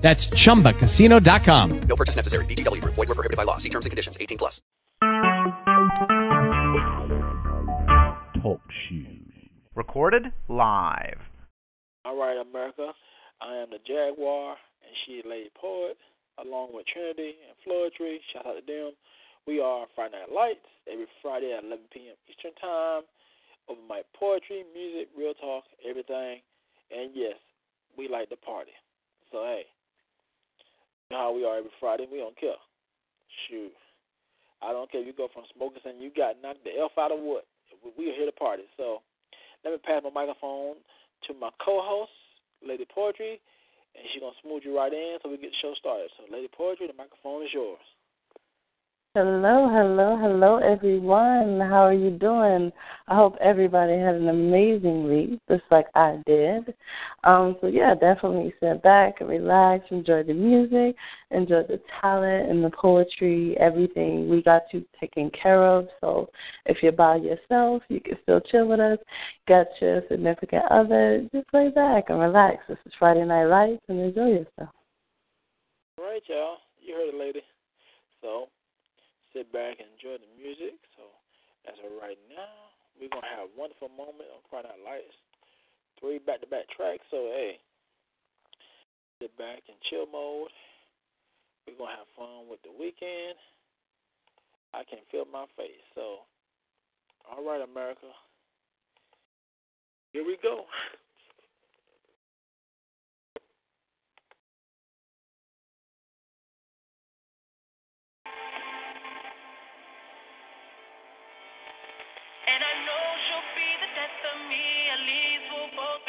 That's chumbacasino.com. No purchase necessary. VGW Group. Void were prohibited by law. See terms and conditions. 18 plus. Talk shoes. Recorded live. All right, America. I am the Jaguar, and she is Lady Poet, along with Trinity and Floetry. Shout out to them. We are Friday Night Lights every Friday at 11 p.m. Eastern Time. Over my poetry, music, real talk, everything. And yes, we like to party. So, hey, know how we are every Friday. We don't care. Shoot. I don't care if you go from smoking and you got knocked the F out of what. We are here to party. So let me pass my microphone to my co-host, Lady Poetry, and she's gonna smooth you right in so we get the show started. So, Lady Poetry, the microphone is yours. Hello, hello, hello, everyone. How are you doing? I hope everybody had an amazing week, just like I did. Um, so yeah, definitely sit back and relax, enjoy the music, enjoy the talent and the poetry, everything we got you taken care of. So if you're by yourself, you can still chill with us. Got your significant other, just lay back and relax. This is Friday Night Lights and enjoy yourself. All right, y'all. You heard it, lady. So sit back and enjoy the music. So as of right now, we're gonna have a wonderful moment on Friday Night Lights. Three back to back tracks, so hey, sit back in chill mode. We're gonna have fun with the weekend. I can feel my face. So all right, America. Here we go.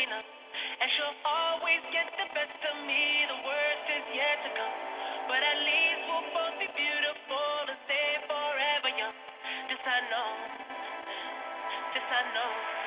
Numb. And she'll always get the best of me, the worst is yet to come. But at least we'll both be beautiful and stay forever young. This I know, this I know.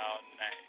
out in that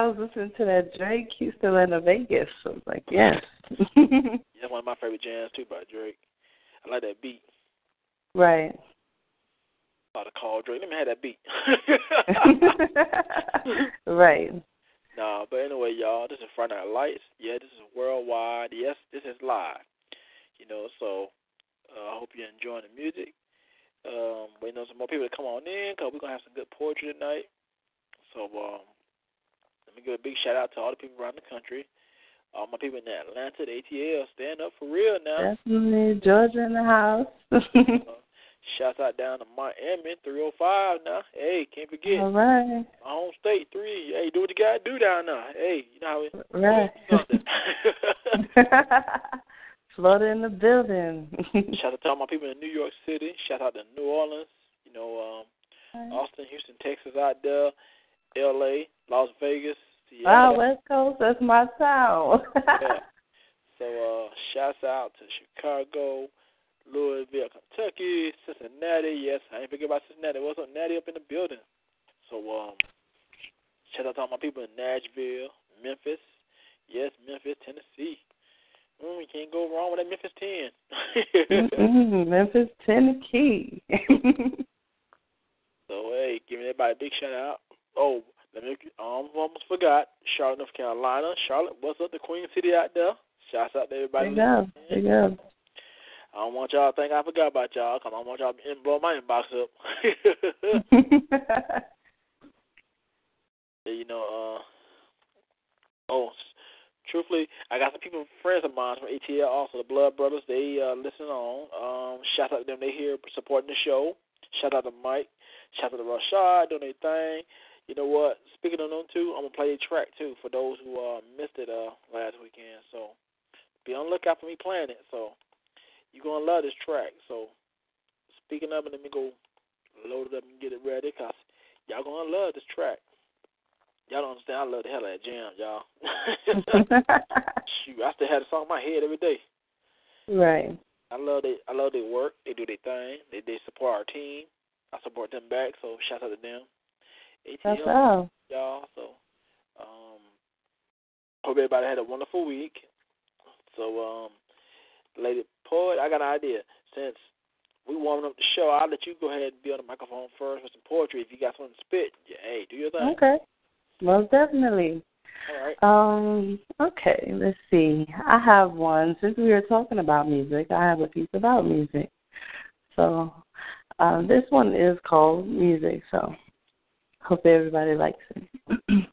I was listening to that Drake Houstatlantavegas. I was like, yes. yeah, one of my favorite jams too by Drake. I like that beat. right. About to call Drake. Let me have that beat. right. Nah, but anyway, y'all, this is Friday Night Lights. Yeah, this is worldwide. Yes, this is live. You know, so uh, I hope you're enjoying the music. Um, waiting on some more people to come on in because we're gonna have some good poetry tonight. So um, let me give a big shout out to all the people around the country. All my people in Atlanta, the ATL, stand up for real now. Definitely Georgia in the house. Shouts out down to Miami, 305 now. Hey, can't forget. All right. My home state, three. Hey, do what you gotta do down there. Hey, you know how it. Right. Florida in the building. Shout out to all my people in New York City. Shout out to New Orleans. You know, um, Austin, Houston, Texas, out there, L.A., Las Vegas, wow, Seattle. West Coast, that's my town. yeah. So, uh, shouts out to Chicago, Louisville, Kentucky, Cincinnati. Yes, I ain't forget about Cincinnati. What's up, Natty up in the building? So, um, shout out to all my people in Nashville, Memphis. Yes, Memphis, Tennessee. Mm, you can't go wrong with that Memphis 10. mm Memphis, Tennessee. So hey, giving everybody a big shout out. Oh, let me um almost forgot. Charlotte, North Carolina. Charlotte, what's up the Queen City out there? Shouts out to everybody. there you go. There you go. I don't want y'all to think I forgot about y'all, cause I don't want y'all to blow my inbox up. You know, uh oh truthfully, I got some people friends of mine from ATL also, the Blood Brothers, they uh listen on. Um shout out to them, they here supporting the show. Shout out to Mike. Shout out to Rashad doing their thing. You know what? Speaking of them too, I'm gonna play a track too for those who uh missed it uh last weekend. So be on the lookout for me playing it. So you're gonna love this track. So speaking of it, let me go load it up and get it ready, cause y'all gonna love this track. Y'all don't understand. I love the hell out of that jam, y'all. Shoot, I still have the song in my head every day. right. I love they I love their work. They do their thing. They they support our team. I support them back. So shout out to them. ATL, all. y'all. So um, hope everybody had a wonderful week. So um, lady poet, I got an idea. Since we warming up the show, I'll let you go ahead and be on the microphone first with some poetry. If you got something to spit, yeah, hey, do your thing. Okay. Most definitely. All right. Um, okay, let's see. I have one. Since we were talking about music, I have a piece about music. So uh, this one is called Music, so hope everybody likes it.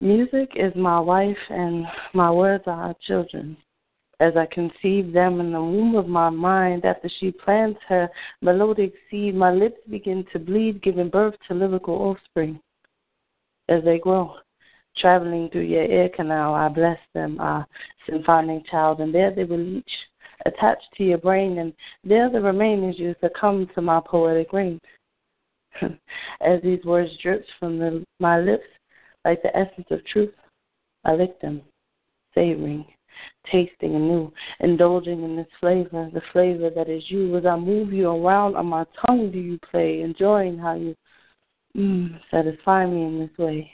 music is my wife and my words are our children. As I conceive them in the womb of my mind, after she plants her melodic seed, my lips begin to bleed, giving birth to lyrical offspring as they grow. Traveling through your ear canal, I bless them, our symphonic child, and there they will each attach to your brain, and there the remainings you succumb to my poetic rain. As these words drips from the, my lips, like the essence of truth, I lick them, savoring, tasting anew, indulging in this flavor, the flavor that is you. As I move you around on my tongue, do you play, enjoying how you mm, satisfy me in this way.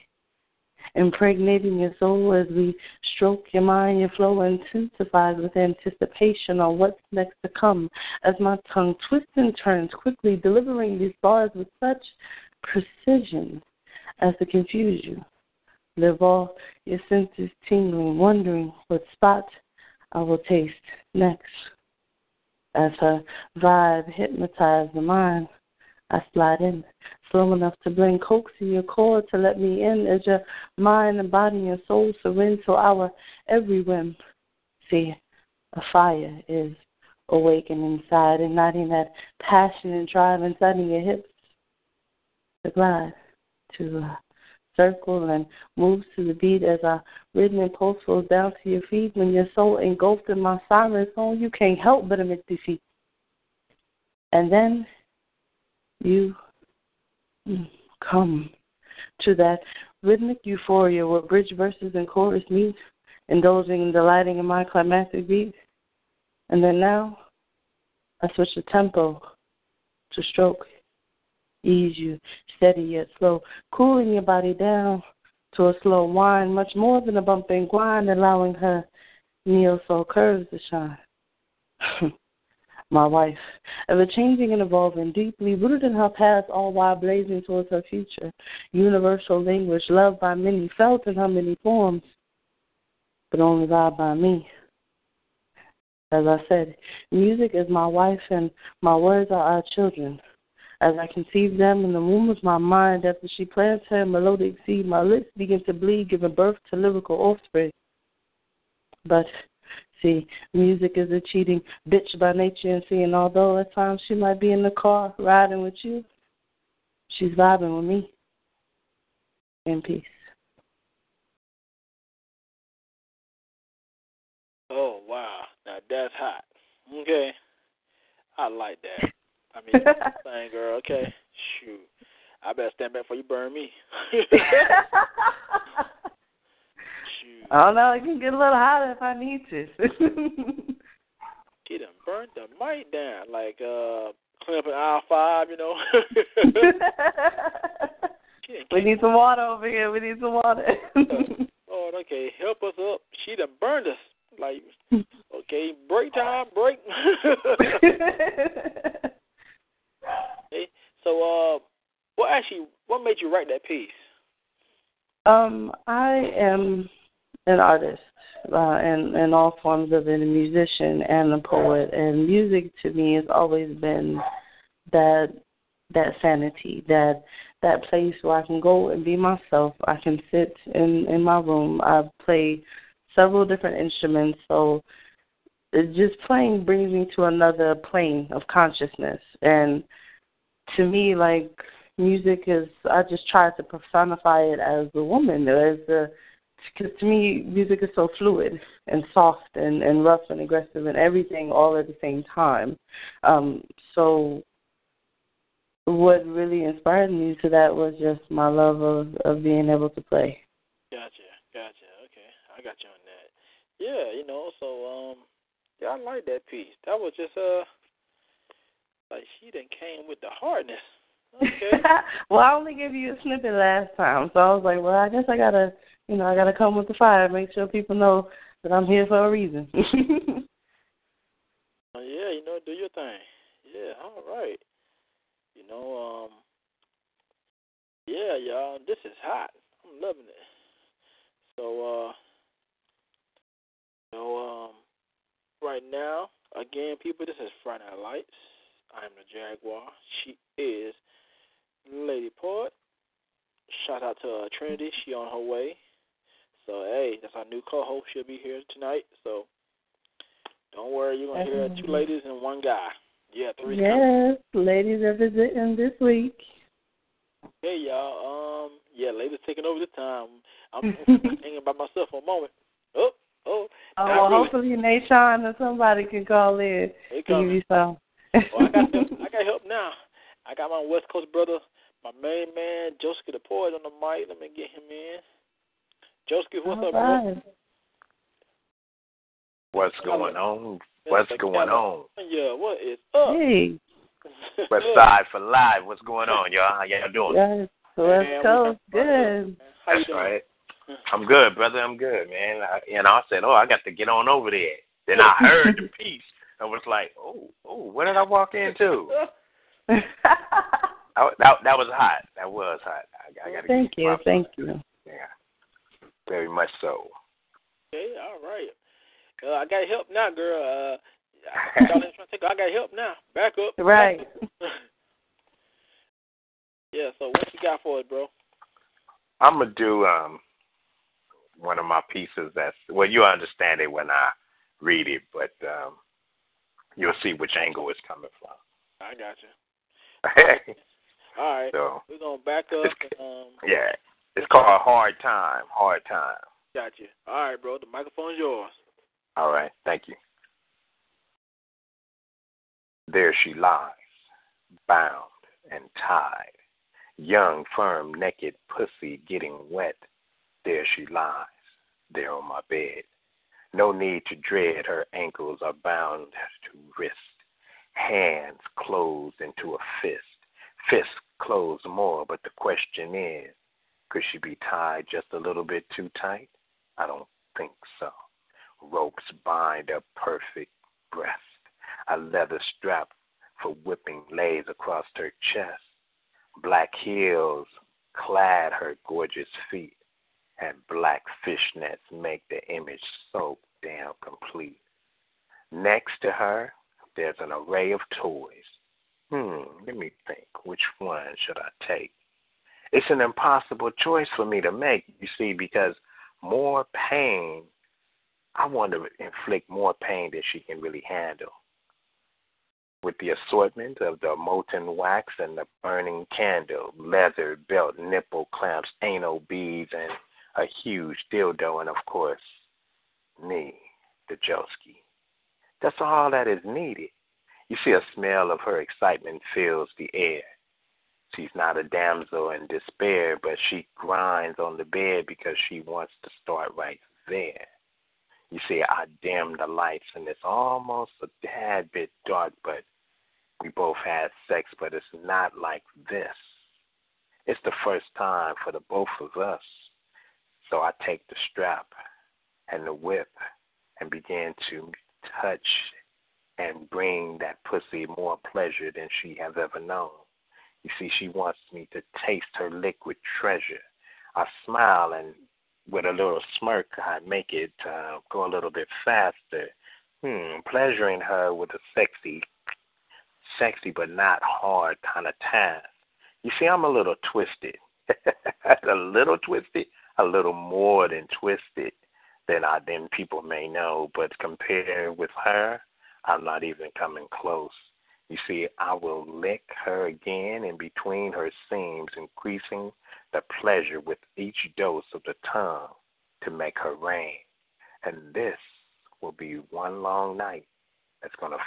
Impregnating your soul as we stroke your mind, your flow intensifies with anticipation on what's next to come. As my tongue twists and turns quickly, delivering these bars with such precision as to confuse you. Live all your senses tingling, wondering what spot I will taste next. As her vibe hypnotizes the mind, I slide in, slow enough to bring coaxing your cord to let me in as your mind and body and soul surrender to our every whim. See, a fire is awakening inside, igniting that passion and drive inside in your hips to glide, to uh, circle and moves to the beat as our rhythmic pulse flows down to your feet. When your soul engulfed in my silent song, you can't help but emit defeat. And then you come to that rhythmic euphoria where bridge verses and chorus meet, indulging and delighting in my climactic beat. And then now, I switch the tempo to stroke, ease you, steady yet slow, cooling your body down to a slow whine, much more than a bumping grind, allowing her neo soul curves to shine. my wife, ever changing and evolving, deeply rooted in her past, all while blazing towards her future. Universal language, loved by many, felt in her many forms, but only loved by me. As I said, music is my wife and my words are our children. As I conceive them in the womb of my mind, after she plants her melodic seed, my lips begin to bleed, giving birth to lyrical offspring. But See, music is a cheating bitch by nature, and see, and although at times she might be in the car riding with you, she's vibing with me. In peace. Oh wow, now that's hot. Okay, I like that. I mean, thing, girl. Okay, shoot, I better stand back before you burn me. I don't know. It can get a little hotter if I need to. She done burnt the mic down, like uh clean up an aisle five, you know. We need some water over here. We need some water. Lord, okay, help us up. She done burned us. Like, okay, break time, break. okay, so uh, what actually, what made you write that piece? um, I am an artist uh, in in all forms of it, a musician and a poet. And music to me has always been that that sanity, that that place where I can go and be myself. I can sit in in my room. I play several different instruments, so just playing brings me to another plane of consciousness. And to me, like music is, I just try to personify it as a woman, as a because to me, music is so fluid and soft and, and rough and aggressive and everything all at the same time. Um, so, what really inspired me to that was just my love of of being able to play. Gotcha, gotcha. Okay, I got you on that. Yeah, you know, so um, yeah, I like that piece. That was just uh, like she done came with the hardness. Okay. well, I only gave you a snippet last time, so I was like, well, I guess I gotta, you know, I gotta come with the fire, make sure people know that I'm here for a reason. Uh, yeah, you know, do your thing. Yeah, all right. You know, um, yeah, y'all, this is hot. I'm I'm loving it. So uh, so um, right now, again, people, this is Friday Night Lights. I am the Jaguar. She is Lady Poet. Shout out to uh, Trinity. She on her way. So hey, that's our new co-host. She'll be here tonight. So don't worry, you're gonna hear two ladies and one guy. Yeah, three. Yes, ladies are visiting this week. Hey y'all. Um, yeah, ladies taking over the time. I'm hanging by myself for a moment. Oh, oh. Oh, well, really. hopefully Nashawn or somebody can call in They give you some. Well, I got help. I got help now. I got my West Coast brother, my main man, Josuke the Poet on the mic. Let me get him in. Josuke, what's All up, bro? What's going on? What's going on? Yeah, what is up? Hey, West Side for Live. What's going on, y'all? How y'all doing? yes, Man, West we Coast, got- good. How you That's doing? right. I'm good, brother. I'm good, man. I, and I said, oh, I got to get on over there. Then I heard the piece and was like, oh, oh, what did I walk into? I, that, that was hot. That was hot. I, I got to thank you, thank you. Yeah, very much so. Okay, all right. Uh, I got help now, girl. Uh, I, y'all ain't trying to take. I got help now. Back up. Right. yeah. So what you got for us, bro? I'm gonna do um one of my pieces that's well you understand it when I read it, but um you'll see which angle it's coming from. I got you. All right. so We're gonna back up. And, um, yeah. It's called Hard Time. Hard Time. got you. All right, bro. The microphone's yours. All right, thank you. There she lies, bound and tied, young, firm, naked pussy getting wet. There she lies, there on my bed. No need to dread, her ankles are bound to wrist, hands closed into a fist, fist closed more, but the question is, could she be tied just a little bit too tight? I don't think so. Ropes bind a perfect breast. A leather strap for whipping lays across her chest. Black heels clad her gorgeous feet, and black fishnets make the image so damn complete. Next to her, there's an array of toys. Hmm, let me think. Which one should I take? It's an impossible choice for me to make, you see, because more pain I want to inflict more pain than she can really handle. With the assortment of the molten wax and the burning candle, leather, belt, nipple clamps, anal beads, and a huge dildo, and of course, me, the Joski. That's all that is needed. You see, a smell of her excitement fills the air. She's not a damsel in despair, but she grinds on the bed because she wants to start right there. You see, I dim the lights, and it's almost a tad bit dark, but we both had sex, but it's not like this. It's the first time for the both of us. So I take the strap and the whip and begin to touch and bring that pussy more pleasure than she has ever known. You see, she wants me to taste her liquid treasure. I smile and with a little smirk, I make it uh, go a little bit faster. Hmm, pleasuring her with a sexy, sexy but not hard kind of task. You see, I'm a little twisted. a little twisted, a little more than twisted than I than people may know. But compared with her, I'm not even coming close. You see, I will lick her again in between her seams, increasing the pleasure with each dose of the tongue to make her rain. And this will be one long night that's going to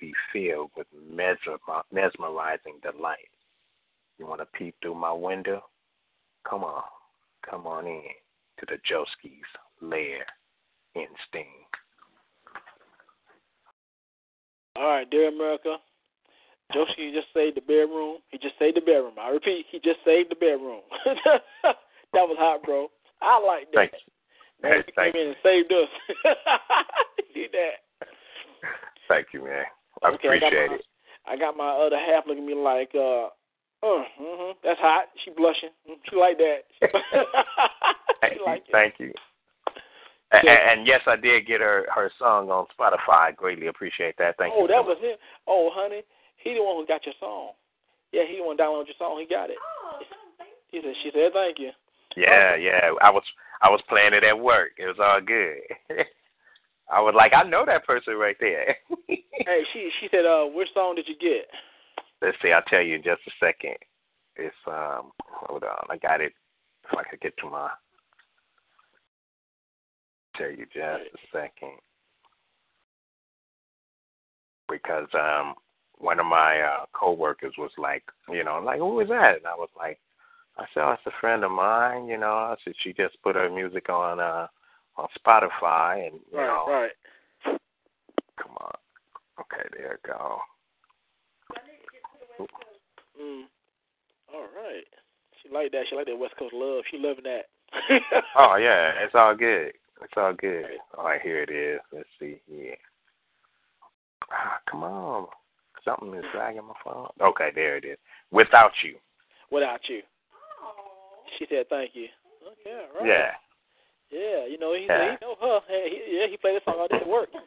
be filled with mesmerizing delight. You want to peep through my window? Come on. Come on in to the Joski's lair in Sting. All right, dear America. Joshi just saved the bedroom. He just saved the bedroom. I repeat, he just saved the bedroom. that was hot, bro. I like that. Thank you. Man, Hey, he thank came in and saved us. See that? Thank you, man. I Okay, I appreciate my- it. I got my other half looking at me like, uh, Oh, hmm that's hot. She blushing. Mm, She like that. Thank she you. like it. Thank you. And, and yes, I did get her her song on Spotify. I greatly appreciate that. Thank oh, you. Oh, that so was him. Oh, honey, he the one who got your song. Yeah, he the one download your song. He got it. He said, she said, thank you. Yeah, yeah. I was I was playing it at work. It was all good. I was like, I know that person right there. Hey, she she said, uh, which song did you get? Let's see. I'll tell you in just a second. It's um. Hold on. I got it. If I could get to my. Tell you just a second. Because um, one of my uh coworkers was like, you know, like who is that? And I was like, I said, oh, it's a friend of mine. You know, I said she just put her music on uh on Spotify, and you Right, know, right. come on. Okay, there you go. Mm. All right. She like that. She like that West Coast love. She loving that. Oh yeah, it's all good. It's all good. All right, here it is. Let's see here. Ah, come on. Something is dragging my phone. Okay, there it is. Without you. Without you. She said, thank you. Okay, all right. Yeah. Yeah, you know, he, Yeah. he know her. Hey, he, yeah, he played this song all day at work.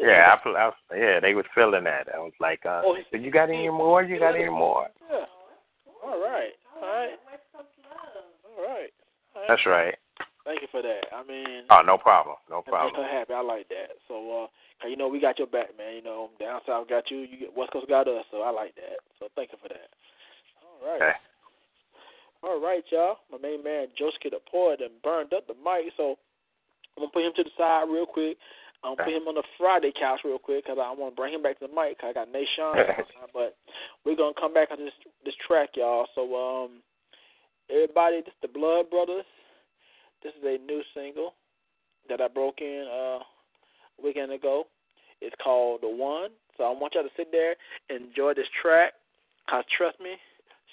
Yeah, I, pl- I, yeah, they was feeling that. I was like, uh, Oh, he- "Did you got any more? You got any more?" Yeah. All right. All right. All right. All right. That's right. Thank you for that. I mean, Oh, no problem. No that make problem. her happy. I like that. So, uh, 'cause you know, we got your back, man. You know, down south got you. You get West Coast got us. So I like that. So thank you for that. All right. Okay. All right, y'all. My main man, Josuke the poet, and burned up the mic. So I'm gonna put him to the side real quick. I'm gonna put him on the Friday couch real quick because I want to bring him back to the mic. 'cause I got Nation, but we're gonna come back on this this track, y'all. So um, everybody, this the Blood Brothers. This is a new single that I broke in uh a weekend ago. It's called The One. So I want y'all to sit there enjoy this track. Cause trust me,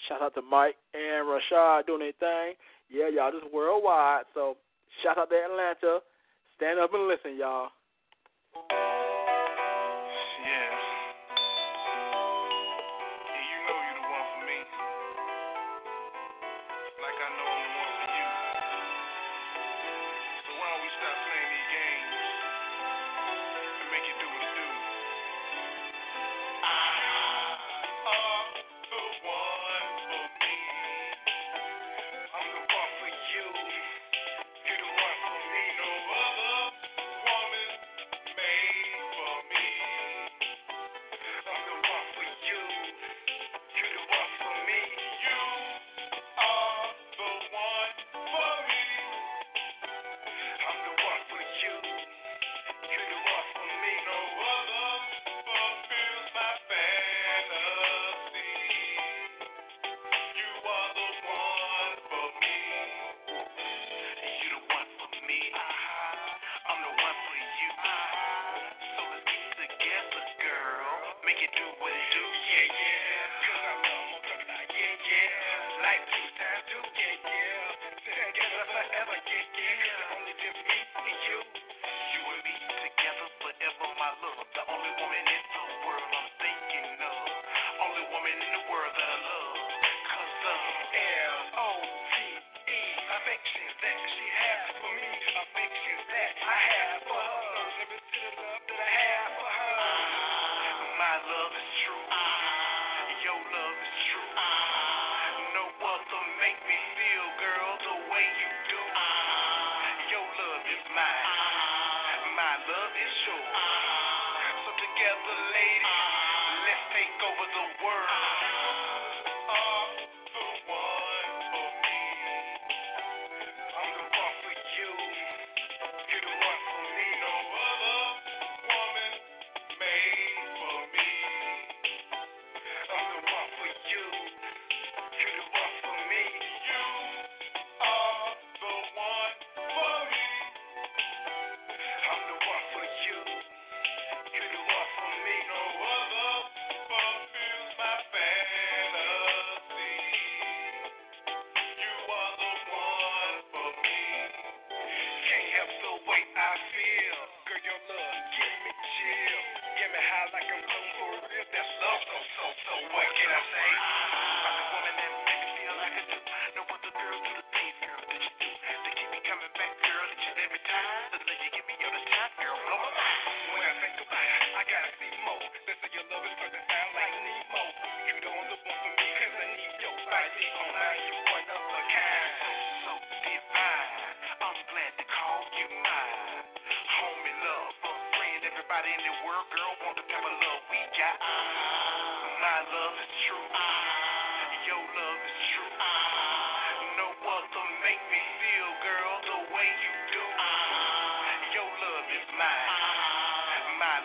shout out to Mike and Rashad doing their thing. Yeah, y'all, this is worldwide. So shout out to Atlanta. Stand up and listen, y'all.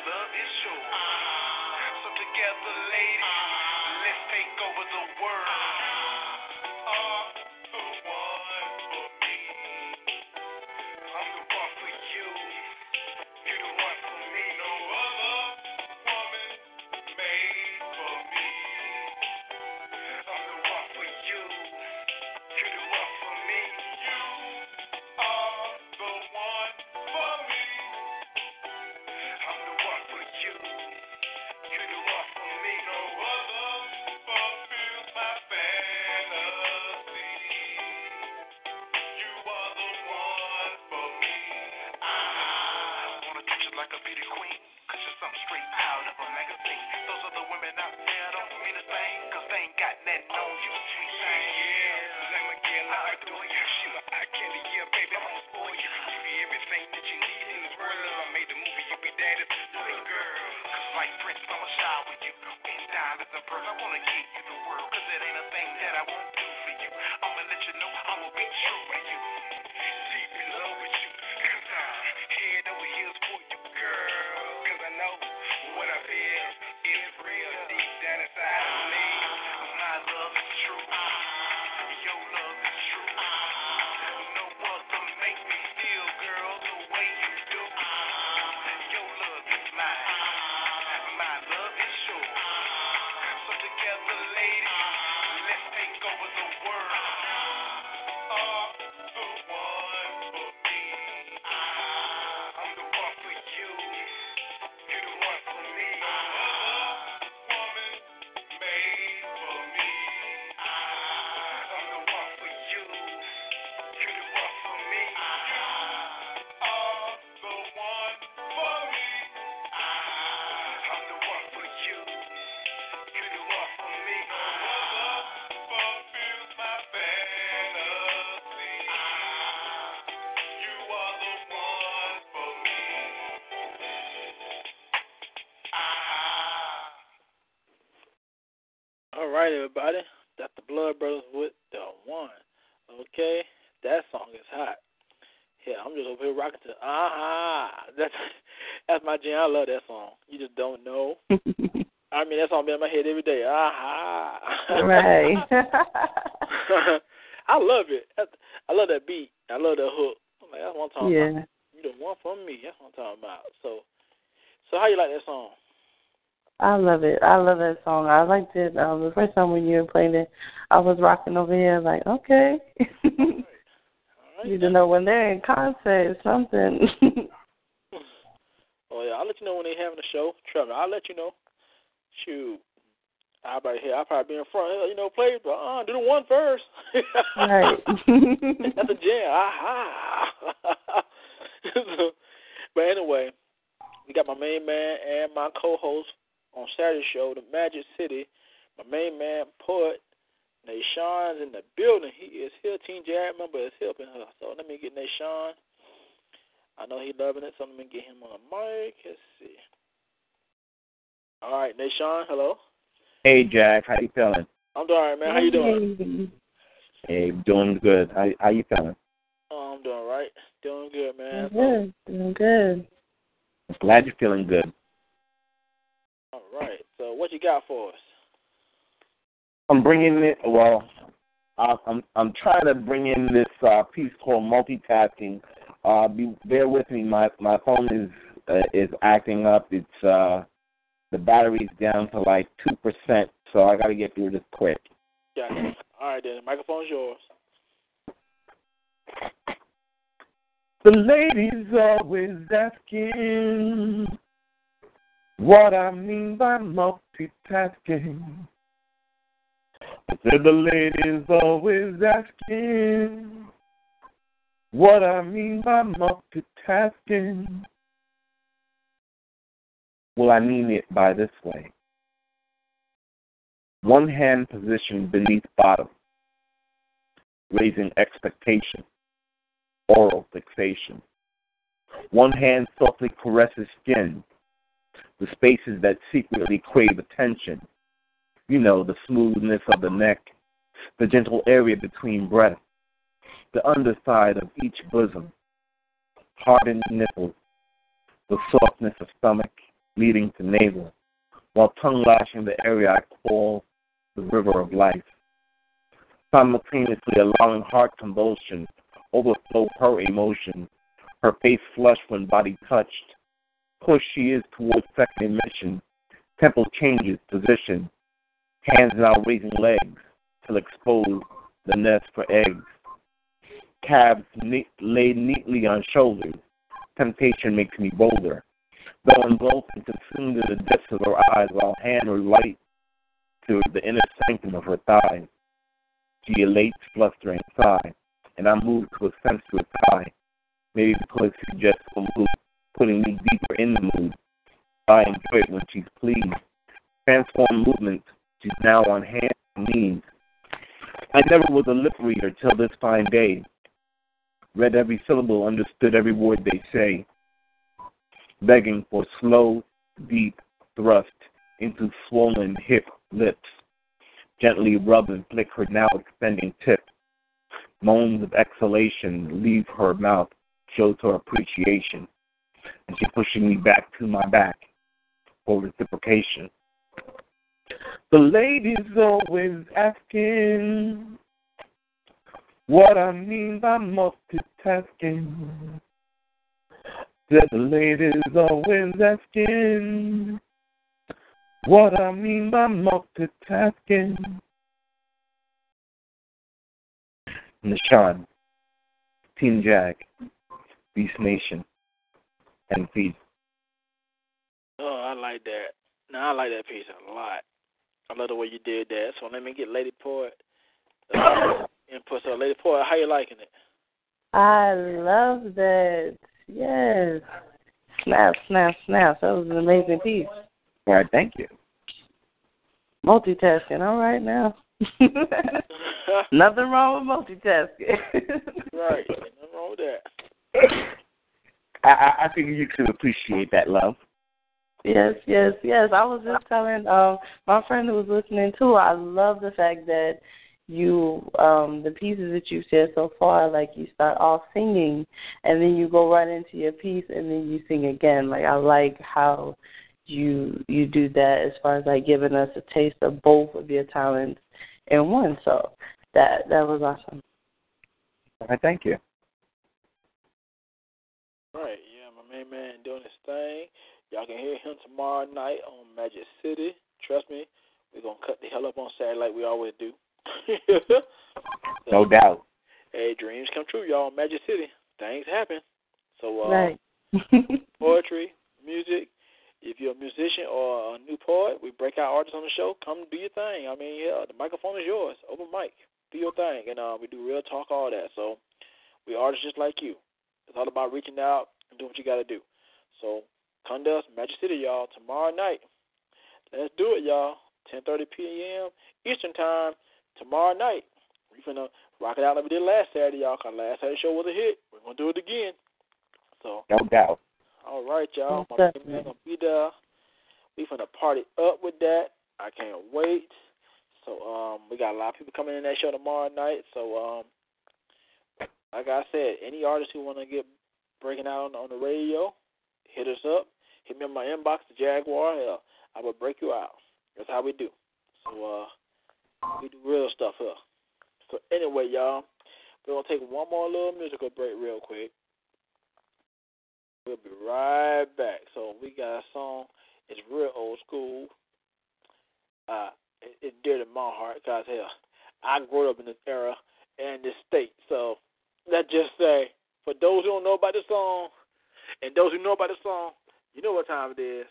Love is yours. So together, ladies, let's take over the world. Everybody. That's the Blood Brothers with the one. Okay, that song is hot. Yeah, I'm just over here rocking to aha. That's that's my jam. I love that song. You just don't know. I mean, that song be in my head every day. Aha. right. I love it. That's- I love that beat. I love that hook. I'm like, that's what I'm talking yeah. about. You the one for me. That's what I'm talking about. So, so how you like that song? I love it. I love that song. I liked it. Um, the first time when you were playing it, I was rocking over here like, okay. All right. you don't know when they're in concert, or something. Oh yeah, I'll let you know when they having a show. Trevor, I'll let you know. Shoot. I'll be here. I'll probably be in front. You know, play, but uh, do the one first. right. That's a jam. Aha. So, but anyway, we got my main man and my co-host show, the Magic City. My main man, poet Nashawn's in the building. He is here. Team Jag member is helping her. So let me get Nashawn. I know he loving it, so let me get him on the mic. Let's see. All right, Nashawn, hello. Hey Jack, how you feeling? I'm doing all right, man. How you doing? Hey, doing good. How how you feeling? Oh, I'm doing all right. Doing good, man. Doing good. Doing good. Glad you're feeling good. All right. So what you got for us? I'm bringing it. Well, uh, I'm I'm trying to bring in this uh, piece called multitasking. Uh, be, bear with me. My my phone is uh, is acting up. It's uh, the battery's down to like two percent, so I got to get through this quick. It. All right, then. The microphone's yours. The ladies always asking what I mean by multitasking. Said the ladies always asking What I mean by multitasking, well, I mean it by this way. One hand positioned beneath bottom, raising expectation, oral fixation. One hand softly caresses skin, the spaces that secretly crave attention. You know, the smoothness of the neck, the gentle area between breasts, the underside of each bosom, hardened nipples, the softness of stomach leading to navel, while tongue lashing the area I call the river of life, simultaneously allowing heart convulsion overflow her emotions, her face flushed when body touched. Push she is towards second emission, temple changes position, hands now raising legs till expose the nest for eggs. Calves laid neatly on shoulders, temptation makes me bolder. Though engulfed and consumed in the depths of her eyes, while hand relight to the inner sanctum of her thighs. She elates, flustering sigh, and I move to a sensuous high. Maybe because suggests a move, putting me deeper in the mood. I enjoy it when she's pleased. Transform movements, she's now on hands and knees. I never was a lip reader till this fine day. Read every syllable, understood every word they say. Begging for slow, deep thrust into swollen hip lips. Gently rub and flick her now extending tip. Moans of exhalation leave her mouth, shows her appreciation. And she's pushing me back to my back for reciprocation. The lady's always asking what I mean by multitasking. That the lady's always asking what I mean by multitasking. Nishan, Team Jag, Beast Nation, and Peace. Oh, I like that. No, I like that piece a lot. I love the way you did that. So let me get Lady Poet uh, input. So, Lady Poet, how you liking it? I love that. Yes. Snap, snap, snap. That was an amazing piece. All right, thank you. Multitasking. All right now. Nothing wrong with multitasking. right. Nothing wrong with that. I, I, I think you can appreciate that love. Yes, yes, yes. I was just telling um my friend who was listening too. I love the fact that you um the pieces that you said so far, like you start off singing and then you go right into your piece and then you sing again. Like I like how you you do that as far as like giving us a taste of both of your talents in one. So that that was awesome. All right, thank you. Right, yeah, my main man doing his thing. Y'all can hear him tomorrow night on Magic City. Trust me, we're gonna cut the hell up on Saturday like we always do. No doubt. Hey, dreams come true, y'all. Magic City, things happen. So, uh, Right. poetry, music. If you're a musician or a new poet, we break out artists on the show. Come do your thing. I mean, yeah, the microphone is yours. Open mic. Do your thing. And uh, we do real talk, all that. So we artists just like you. It's all about reaching out and doing what you got to do. So come to us, Magic City, y'all, tomorrow night. Let's do it, y'all. 10:30 p.m. Eastern Time tomorrow night. We finna rock it out like we did last Saturday, y'all. Cause last Saturday show was a hit. We're gonna do it again. So No doubt. all right, y'all. Most My man definitely. gonna be there. We finna party up with that. I can't wait. So um, we got a lot of people coming in that show tomorrow night. So um, like I said, any artist who wanna get breaking out on, on the radio, hit us up. Hit me in my inbox, the Jaguar. Hell, I will break you out. That's how we do. So uh, we do real stuff here. So anyway, y'all, we're gonna take one more little musical break real quick. We'll be right back. So we got a song. It's real old school. Uh, it, it's dear to my heart because hell, I grew up in this era and this state. So let's just say, for those who don't know about the song, and those who know about the song, you know what time it is.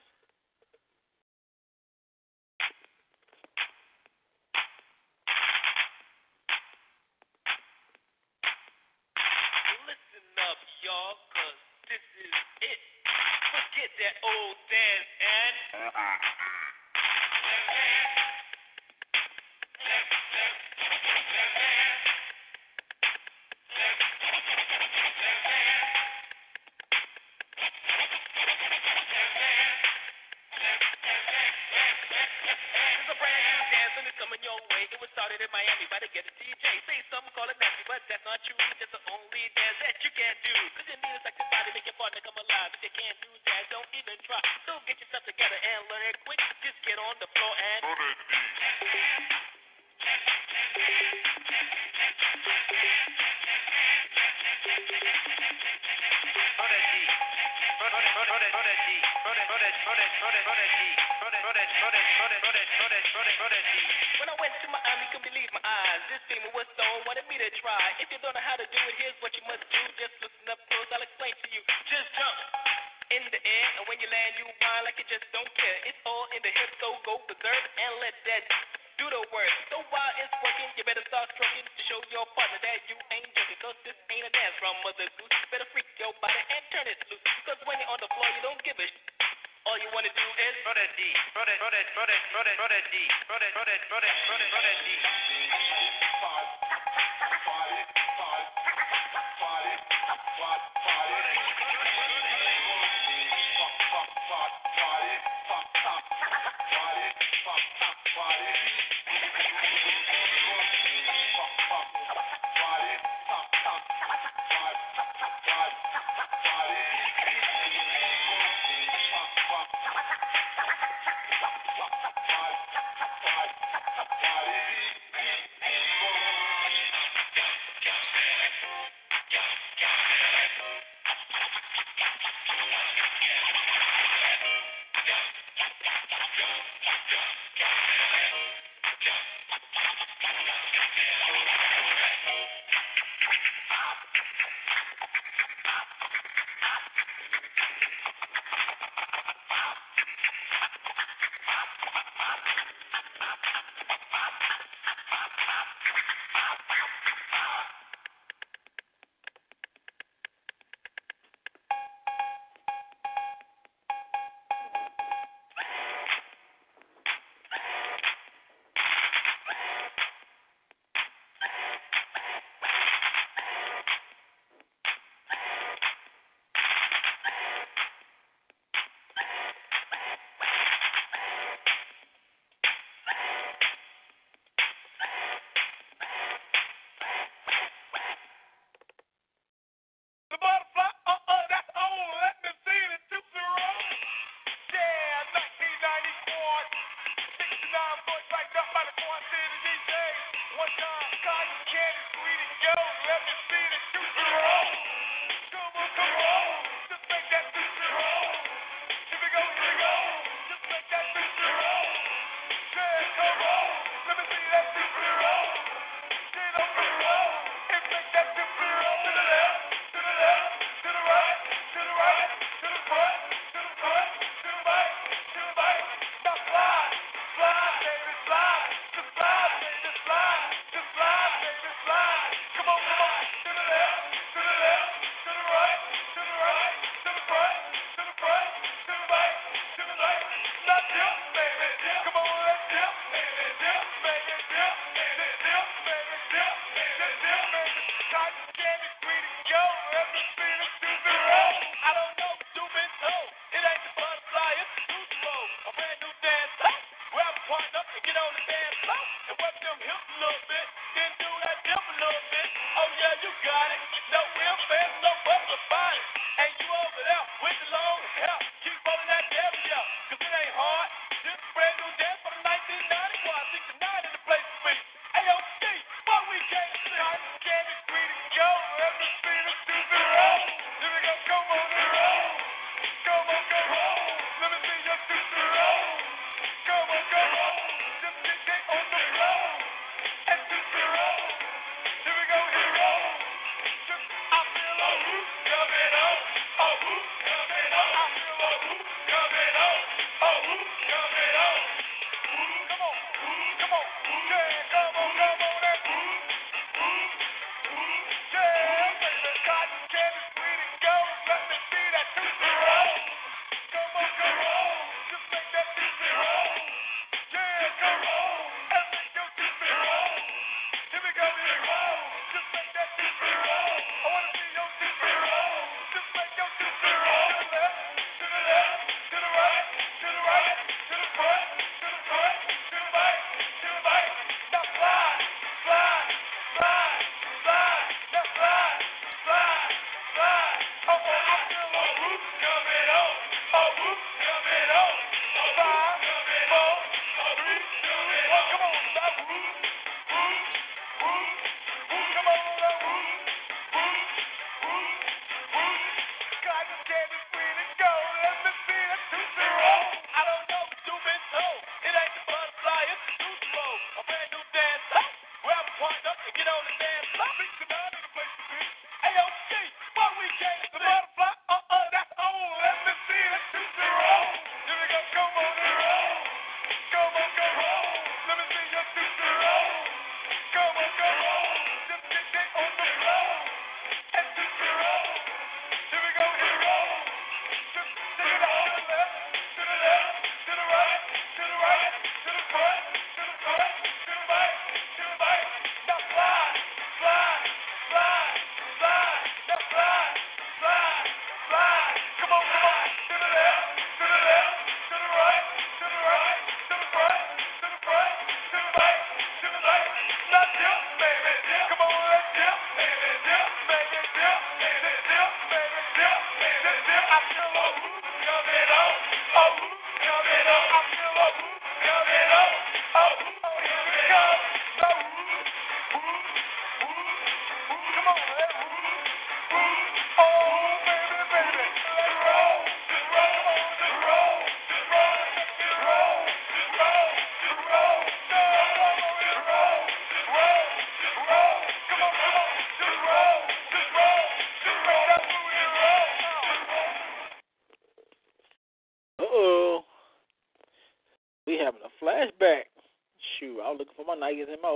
Listen up, y'all, cause this is it. Forget that old dance and... Uh, uh, uh.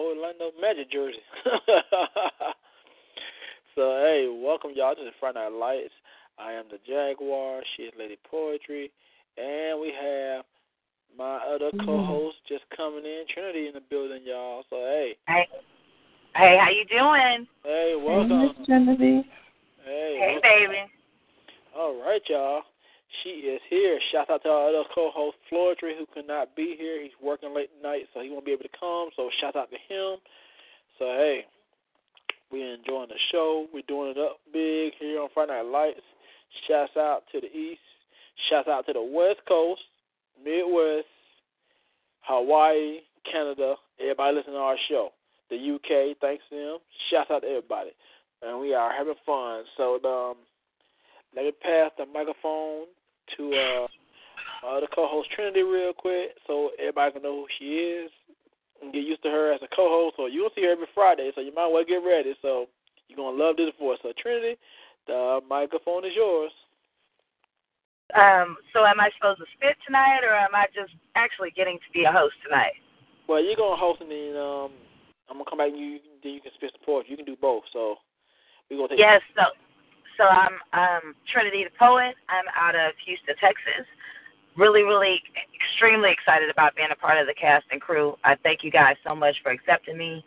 Nikes Orlando Magic jersey. so, hey, welcome y'all to the Friday Night Lights. I am the Jaguar. She is Lady Poetry. And we have my other mm-hmm. co-host just coming in, Trinity in the building, y'all. So, hey, Hey, hey, how you doing? hey, Hey, welcome. Miss Trinity. Hey, Hey, welcome. baby. All right, y'all. Shout out to our other co-host Floetry, who could not be here. He's working late night, so he won't be able to come. So shout out to him. So hey, we're enjoying the show. We're doing it up big here on Friday Night Lights. Shouts out to the East. Shouts out to the West Coast, Midwest, Hawaii, Canada. Everybody listening to our show. The UK, thanks to them. Shouts out to everybody. And we are having fun. So um, let me pass the microphone to uh, co-host Trinity real quick, so everybody can know who she is and get used to her as a co-host. So you'll see her every Friday, so you might well get ready. So you're gonna love this voice. So Trinity, the microphone is yours. Um, so am I supposed to spit tonight, or am I just actually getting to be a host tonight? Well, you're gonna host and then um, I'm gonna come back and you then you can spit the poetry. You can do both. So we're gonna take Yes. So, so I'm um, Trinity the poet. I'm out of Houston, Texas. Really, really, extremely excited about being a part of the cast and crew. I thank you guys so much for accepting me,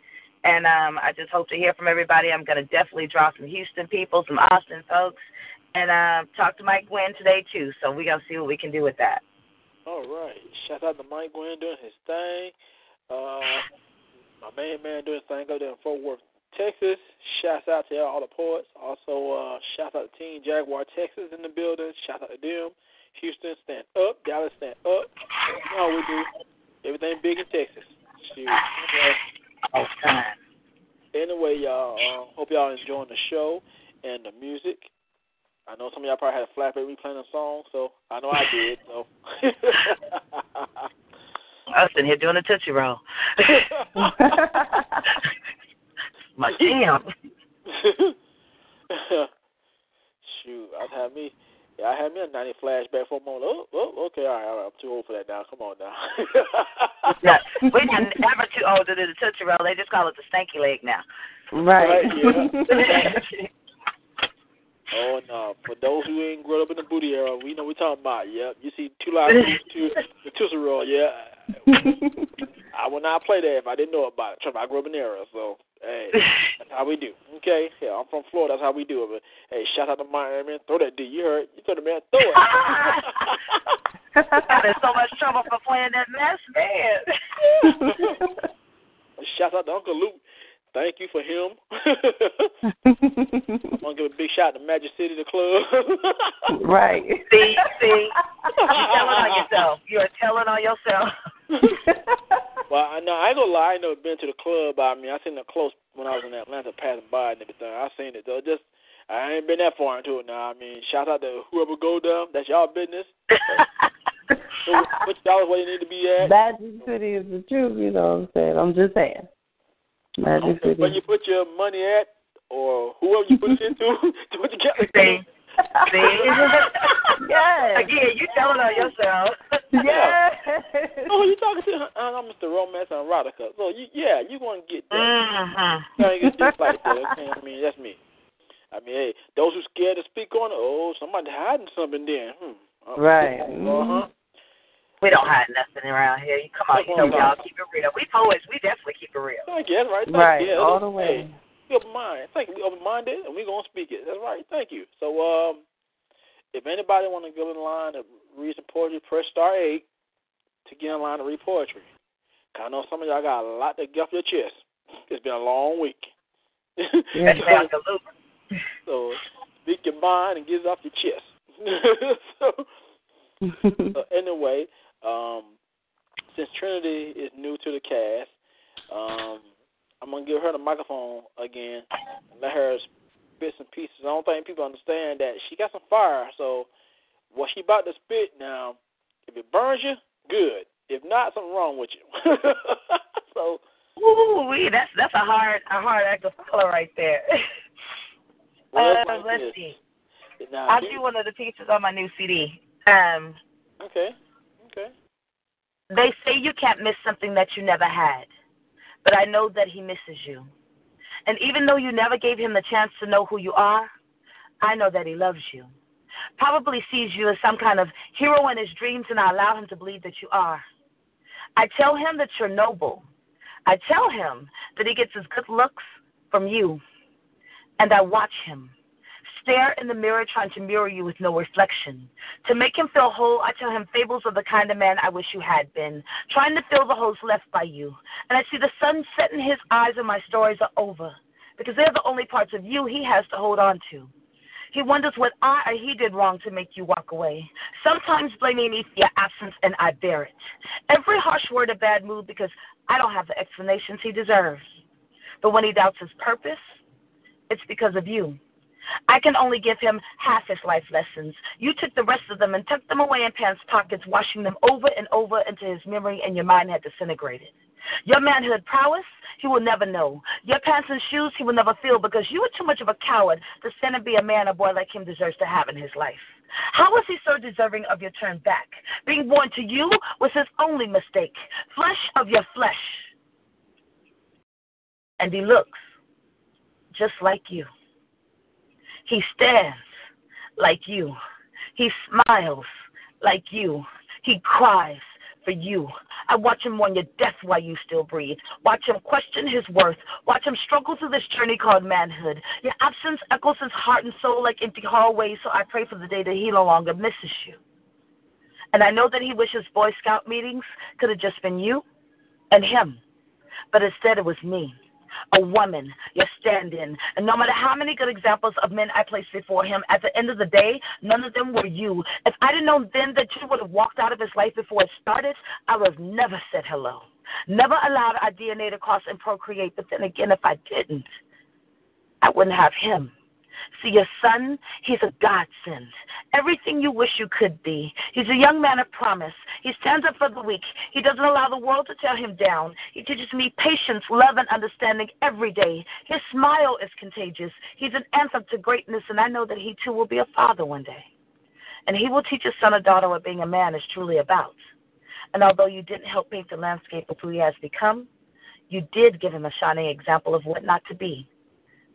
and um, I just hope to hear from everybody. I'm gonna definitely draw some Houston people, some Austin folks, and uh, talk to Mike Gwynn today too. So we're gonna see what we can do with that. All right. Shout out to Mike Gwynn doing his thing. Uh, my main man doing his thing up there in Fort Worth, Texas. Shouts out to all the poets. Also, uh, shout out to Team Jaguar Texas in the building. Shout out to them. Houston, stand up. Dallas, stand up. You know we do. Everything big in Texas. Shoot. Anyway, anyway y'all, uh, hope y'all enjoying the show and the music. I know some of y'all probably had a flashback replaying the song, so I know I did. So. I was sitting here doing a tootsie roll. My jam. Shoot, I had me. Yeah, I had me a ninety flashback for a moment. Oh, oh, okay, all right, all right. I'm too old for that now. Come on now. No, we're never too old to do the tootsie roll. They just call it the stanky leg now. Right. oh no! For those who ain't grown up in the booty era, we know what we're talking about. Yep, you see two live two the Tootsie Roll. Yeah, I would not play that if I didn't know about it. Trust me, I grew up in the era, so hey, that's how we do. Okay, yeah, I'm from Florida. That's how we do it. But hey, shout out to Miami. Man. Throw that D. You heard? You told the man throw it. I got in so much trouble for playing that mess, man. Shout out to Uncle Luke. Thank you for him. I'm gonna give a big shout out to Magic City, the club. right. See, see, you're telling on yourself. You're telling on yourself. well, I know I ain't gonna lie. I ain't never been to the club. I mean, I seen it close when I was in Atlanta, passing by and everything. I seen it though. Just I ain't been that far into it now. I mean, shout out to whoever go there. That's y'all business. so what y'all where you need to be at. Magic City is the truth, you know what I'm saying? I'm just saying. Magic Okay, City. where you put your money at, or whoever you put it into, to what you got. See? See? yes. Again, you telling on yourself. Yes. Oh, who you talking to? Uh, I'm Mr. Romance and Erotica. So you, yeah, you gonna get that. Mm-hmm. Thing is just like that. Okay? I mean, that's me. I mean, hey, those who scared to speak on it, oh, somebody hiding something then. Hmm. Uh, Right. Uh huh. We don't hide nothing around here. You come on, you know we all keep it real. We poets, we definitely keep it real. Thank you. That's right. Thank Right, you. Yeah, all the way. Hey, we open mind. Thank you. We open minded, and we gonna speak it. That's right. Thank you. So, um, if anybody want to go in line to read some poetry, press star eight to get in line to read poetry. 'Cause I know some of y'all got a lot to get off your chest. It's been a long week. That sounds like a loop. so speak your mind and get it off your chest. so, so anyway, um, since Trinity is new to the cast, um, I'm gonna give her the microphone again and let her spit some pieces. I don't think people understand that she got some fire. So what she about to spit now, if it burns you, good. If not, something wrong with you. so Ooh, wee, that's that's a hard a hard act to follow right there. well, uh, let's see. Now, I'll do one of the pieces on my new CD. Um, Okay. Okay. they say you can't miss something that you never had, but I know that he misses you. And even though you never gave him the chance to know who you are, I know that he loves you. Probably sees you as some kind of hero in his dreams, and I allow him to believe that you are. I tell him that you're noble. I tell him that he gets his good looks from you. And I watch him stare in the mirror trying to mirror you with no reflection. To make him feel whole, I tell him fables of the kind of man I wish you had been, trying to fill the holes left by you. And I see the sun set in his eyes and my stories are over, because they're the only parts of you he has to hold on to. He wonders what I or he did wrong to make you walk away. Sometimes blaming me for your absence, and I bear it. Every harsh word a bad mood because I don't have the explanations he deserves. But when he doubts his purpose, it's because of you. I can only give him half his life lessons. You took the rest of them and tucked them away in pants pockets, washing them over and over into his memory, and your mind had disintegrated. Your manhood prowess, he will never know. Your pants and shoes, he will never feel because you were too much of a coward to stand and be a man a boy like him deserves to have in his life. How was he so deserving of your turn back? Being born to you was his only mistake. Flesh of your flesh. And he looks just like you. He stands like you. He smiles like you. He cries for you. I watch him on your death while you still breathe. Watch him question his worth. Watch him struggle through this journey called manhood. Your absence echoes his heart and soul like empty hallways, so I pray for the day that he no longer misses you. And I know that he wishes Boy Scout meetings could have just been you and him, but instead it was me a woman, your stand in. And no matter how many good examples of men I placed before him, at the end of the day, none of them were you. If I'd have known then that you would have walked out of his life before it started, I would have never said hello. Never allowed our DNA to cross and procreate. But then again, if I didn't, I wouldn't have him. See, your son, he's a godsend. Everything you wish you could be. He's a young man of promise. He stands up for the weak. He doesn't allow the world to tear him down. He teaches me patience, love, and understanding every day. His smile is contagious. He's an anthem to greatness, and I know that he too will be a father one day. And he will teach his son or daughter what being a man is truly about. And although you didn't help paint the landscape of who he has become, you did give him a shining example of what not to be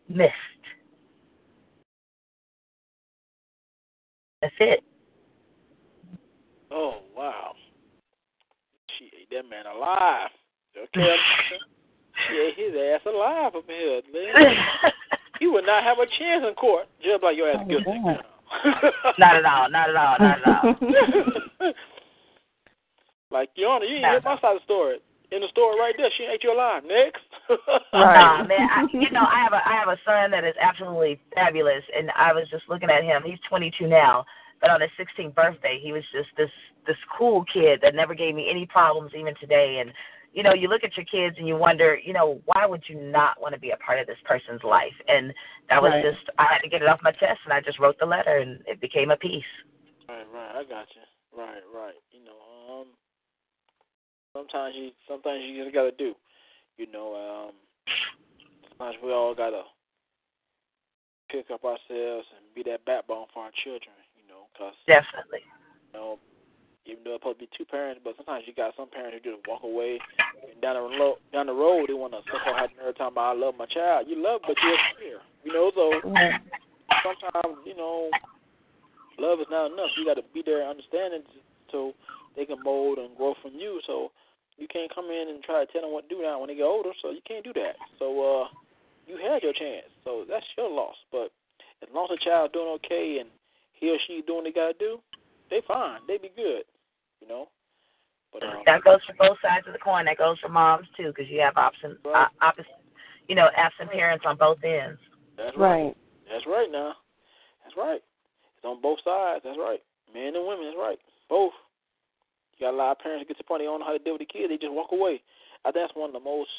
missed. That's it. Oh wow. She ate that man alive. Okay. she ate his ass alive up here, man. he would not have a chance in court. Just like your ass Oh, guilty. Not at all. Not at all. Not at all. like Your Honor, you didn't hear my side of the story. In the story right there, she ate you alive. Next. Nah, man. I, you know, I have a I have a son that is absolutely fabulous, and I was just looking at him. He's 22 now, but on his 16th birthday, he was just this this cool kid that never gave me any problems even today. And you know, you look at your kids and you wonder, you know, why would you not want to be a part of this person's life? And that was Right. just I had to get it off my chest, and I just wrote the letter, and it became a piece. Right, right. I got you. Right, right. You know, um, sometimes you, sometimes you just gotta do. You know, um, sometimes we all gotta pick up ourselves and be that backbone for our children. You know, cause Definitely. you know, even though it's supposed to be two parents, but sometimes you got some parents who just walk away and down the road. Down the road, they want to suck on her every time I love my child. You love, but you're scared. You know, so sometimes you know, love is not enough. You got to be there, understanding, so they can mold and grow from you. So you can't come in and try to tell them what to do now when they get older. So you can't do that. So uh, you had your chance. So that's your loss. But as long as the child's doing okay and he or she doing what they got to do, they fine. They be good. You know. But um, That goes for both sides of the coin. That goes for moms too, because you have option, Right. uh, opposite, you know, absent parents on both ends. that's right. Right. That's right now. That's right. It's on both sides. That's right. Men and women. That's right. Both. You got a lot of parents that get to the point they don't know how to deal with the kids. They just walk away. I think that's one of the most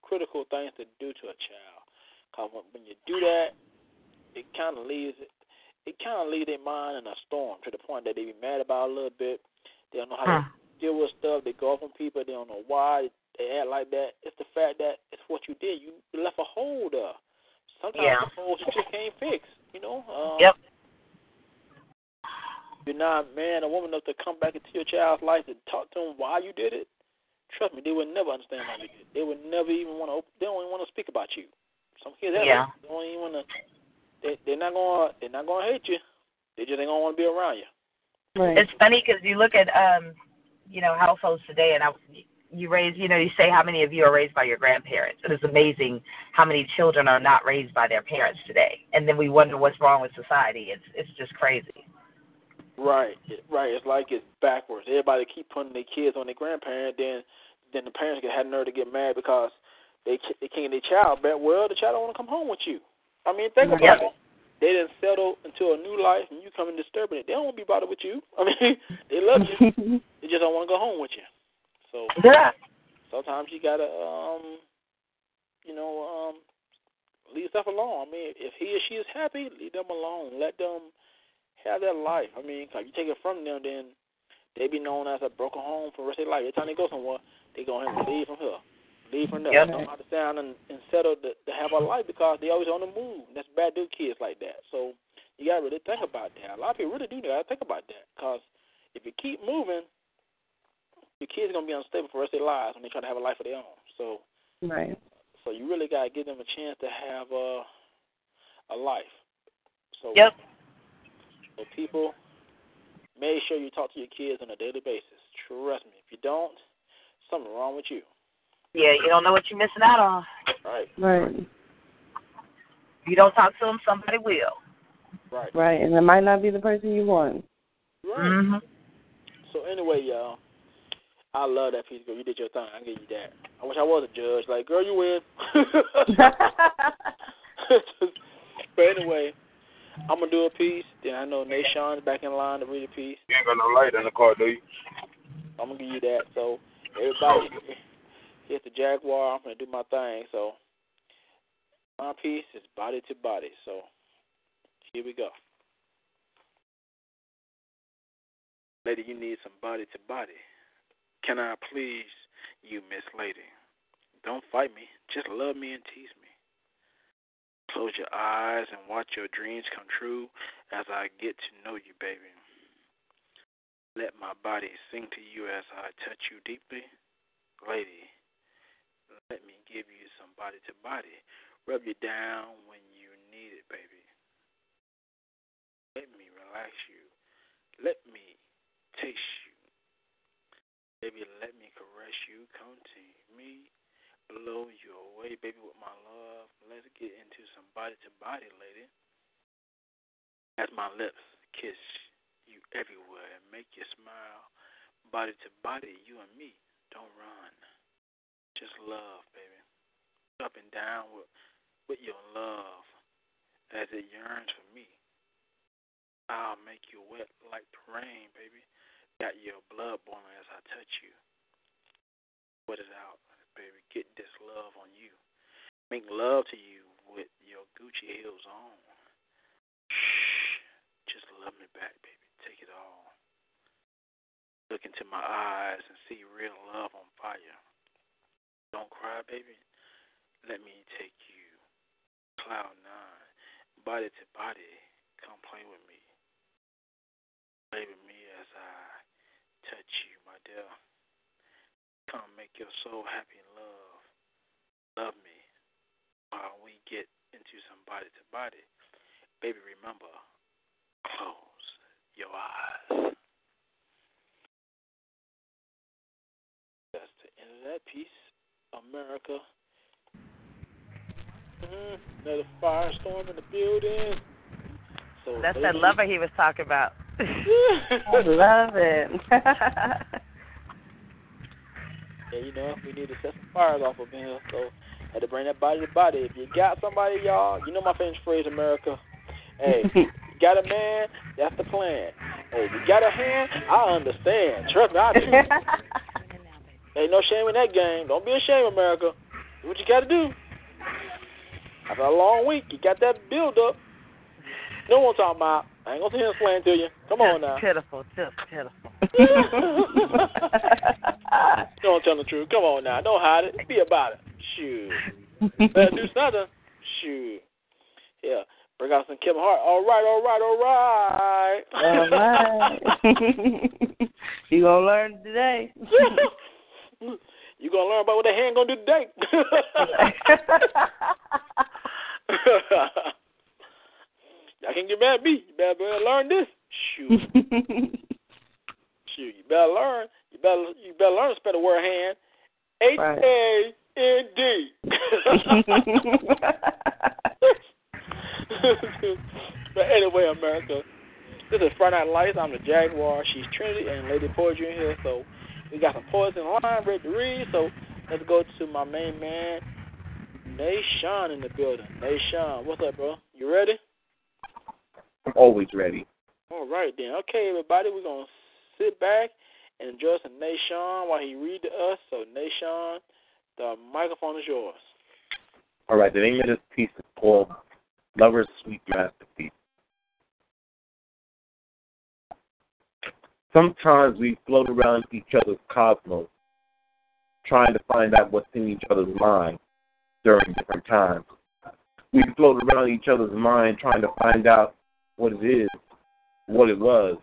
critical things to do to a child. Cause when, when you do that, it kind of leaves it. It kind of leaves their mind in a storm to the point that they be mad about a little bit. They don't know how to deal with stuff. They go off on people. They don't know why they act like that. It's the fact that it's what you did. You left a hole there. Sometimes Yeah. the holes you just can't fix. You know. Um, Yep. You're not a man or woman enough to come back into your child's life and talk to them why you did it. Trust me, they would never understand why you did it. They would never even want to. They don't even want to speak about you. Some kids have Yeah. They don't even want to. They they're not gonna they're not gonna hate you. They just ain't gonna want to be around you. Right. It's funny because you look at, um, you know, households today, and I, you raise, you know, you say how many of you are raised by your grandparents. It is amazing how many children are not raised by their parents today, and then we wonder what's wrong with society. It's it's just crazy. Right, right. It's like it's backwards. Everybody keep putting their kids on their grandparent, then then the parents get had nerve to get mad because they they can't get their child back. Well, the child don't want to come home with you. I mean, think about Yep. it. They didn't settle into a new life, and you come and disturbing it. They don't want to be bothered with you. I mean, they love you. they just don't want to go home with you. So Yeah. sometimes you gotta, um, you know, um, leave stuff alone. I mean, if he or she is happy, leave them alone. Let them have their life. I mean, 'cause you take it from them, then they be known as a broken home for the rest of their life. Every time they go somewhere, they go ahead and leave from here, leave from there. Don't know how to sound and, and settle to, to have a life because they always on the move. That's bad do kids like that. So you gotta really think about that. A lot of people really do gotta think about that because if you keep moving, your kids are gonna be unstable for the rest of their lives when they try to have a life of their own. So Right. so you really gotta give them a chance to have a a life. So Yep. So people, make sure you talk to your kids on a daily basis. Trust me, if you don't, something wrong with you. Yeah, you don't know what you're missing out on. Right, Right. If you don't talk to them, somebody will. right, Right. And it might not be the person you want. right. hmm So anyway, y'all, I love that piece, girl. You did your thing. I give you that. I wish I was a judge. Like, girl, you win. but anyway, I'm gonna do a piece. Then I know Nashawn's back in line to read a piece. You ain't got no light in the car, do you? I'm gonna give you that. So everybody, oh. here's the Jaguar. I'm gonna do my thing. So my piece is body to body. So here we go. Lady, you need some body to body. Can I please you, Miss Lady? Don't fight me. Just love me and tease me. Close your eyes and watch your dreams come true as I get to know you, baby. Let my body sing to you as I touch you deeply. Lady, let me give you some body to body. Rub you down when you need it, baby. Let me relax you. Let me taste you. Baby, let me caress you. Come to me. Blow you away, baby, with my love. Let's get into some body to body, lady. As my lips kiss you everywhere and make you smile. Body to body, you and me. Don't run. Just love, baby. Up and down with with your love as it yearns for me. I'll make you wet like the rain, baby. Got your blood boiling as I touch you. Put it out, baby. Get this love on you. Make love to you with your Gucci heels on. Shh. Just love me back, baby. Take it all. Look into my eyes and see real love on fire. Don't cry, baby. Let me take you cloud nine, body to body. Come play with me. Play with me as I touch you, my dear. Come make your soul happy. Love me while we get into some body to body. Baby, remember, close your eyes. That's the end of that piece. America. Mm, another firestorm in the building. So That's that lover he was talking about. I love it. Yeah, you know, we need to set some fires off up in here. So had to bring that body to body. If you got somebody, y'all, you know my famous phrase, America. Hey, you got a man, that's the plan. Hey, you got a hand, I understand. Trust me, I do. Ain't no shame in that game. Don't be ashamed, America. Do what you got to do. After a long week, you got that build up. You know what I'm talking about. I ain't gonna sit here and explain to you. Come on now. Pitiful, just pitiful. Don't tell the truth. Come on now. Don't hide it. Be about it. Shoot. Better do something. Shoot. Yeah. Bring out some Kevin Hart. All right, all right, all right. All right. you gonna learn today. you gonna learn about what the hand gonna do today. Y'all can get mad at me. You better, better learn this. Shoot. Shoot. You better learn. You better you better learn to spell the word hand. H A N D. but anyway, America, this is Friday Night Lights. I'm the Jaguar. She's Trinity and Lady Poetry in here. So we got some poets in line ready to read. So let's go to my main man, Nation in the building. Nation, what's up, bro? You ready? I'm always ready. All right then. Okay, everybody, we're gonna sit back and enjoy some Nation while he read to us. So Nation, the microphone is yours. All right, the name of this piece is called Lover's Sweet Masterpiece. Sometimes we float around each other's cosmos, trying to find out what's in each other's mind during different times. We float around each other's mind trying to find out what it is, what it was,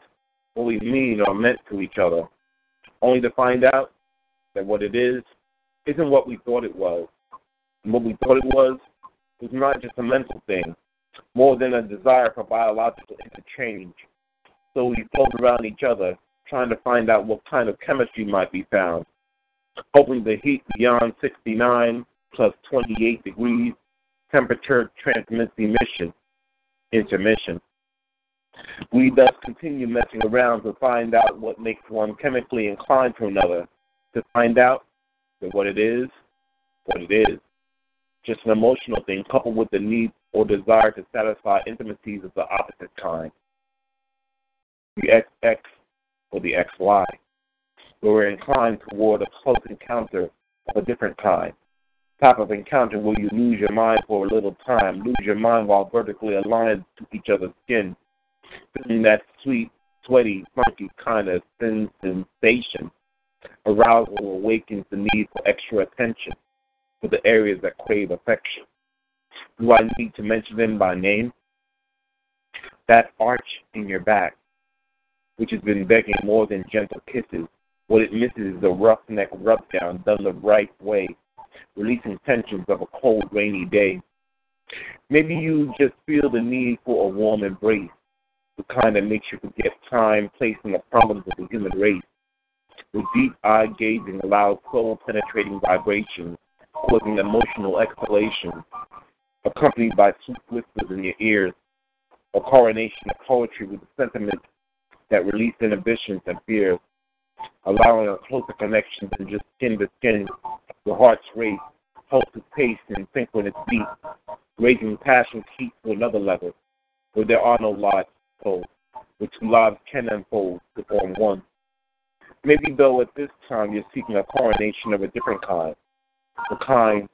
what we mean or meant to each other, only to find out that what it is isn't what we thought it was. And what we thought it was was not just a mental thing, more than a desire for biological interchange. So we float around each other, trying to find out what kind of chemistry might be found, hoping the heat beyond 69 plus 28 degrees temperature transmits emission, intermission. We thus continue messing around to find out what makes one chemically inclined to another, to find out that what it is, what it is. Just an emotional thing coupled with the need or desire to satisfy intimacies of the opposite kind. The XX or the XY, where we're inclined toward a close encounter of a different kind. Type of encounter where you lose your mind for a little time, lose your mind while vertically aligned to each other's skin, feeling that sweet, sweaty, funky kind of thin sensation. Arousal awakens the need for extra attention for the areas that crave affection. Do I need to mention them by name? That arch in your back, which has been begging more than gentle kisses. What it misses is the roughneck rubdown done the right way, releasing tensions of a cold, rainy day. Maybe you just feel the need for a warm embrace, the kind that makes you forget time, place, and the problems of the human race. With deep eye gazing allows soul penetrating vibrations, causing emotional exhalations, accompanied by sweet whispers in your ears, a coronation of poetry with the sentiments that release inhibitions and fears, allowing a closer connection than just skin to skin. Your heart's race, pulse pace in sync with its beat, raising passion's heat to another level, where there are no lives where two lives can unfold to form one. Maybe, though, at this time you're seeking a coronation of a different kind, the kind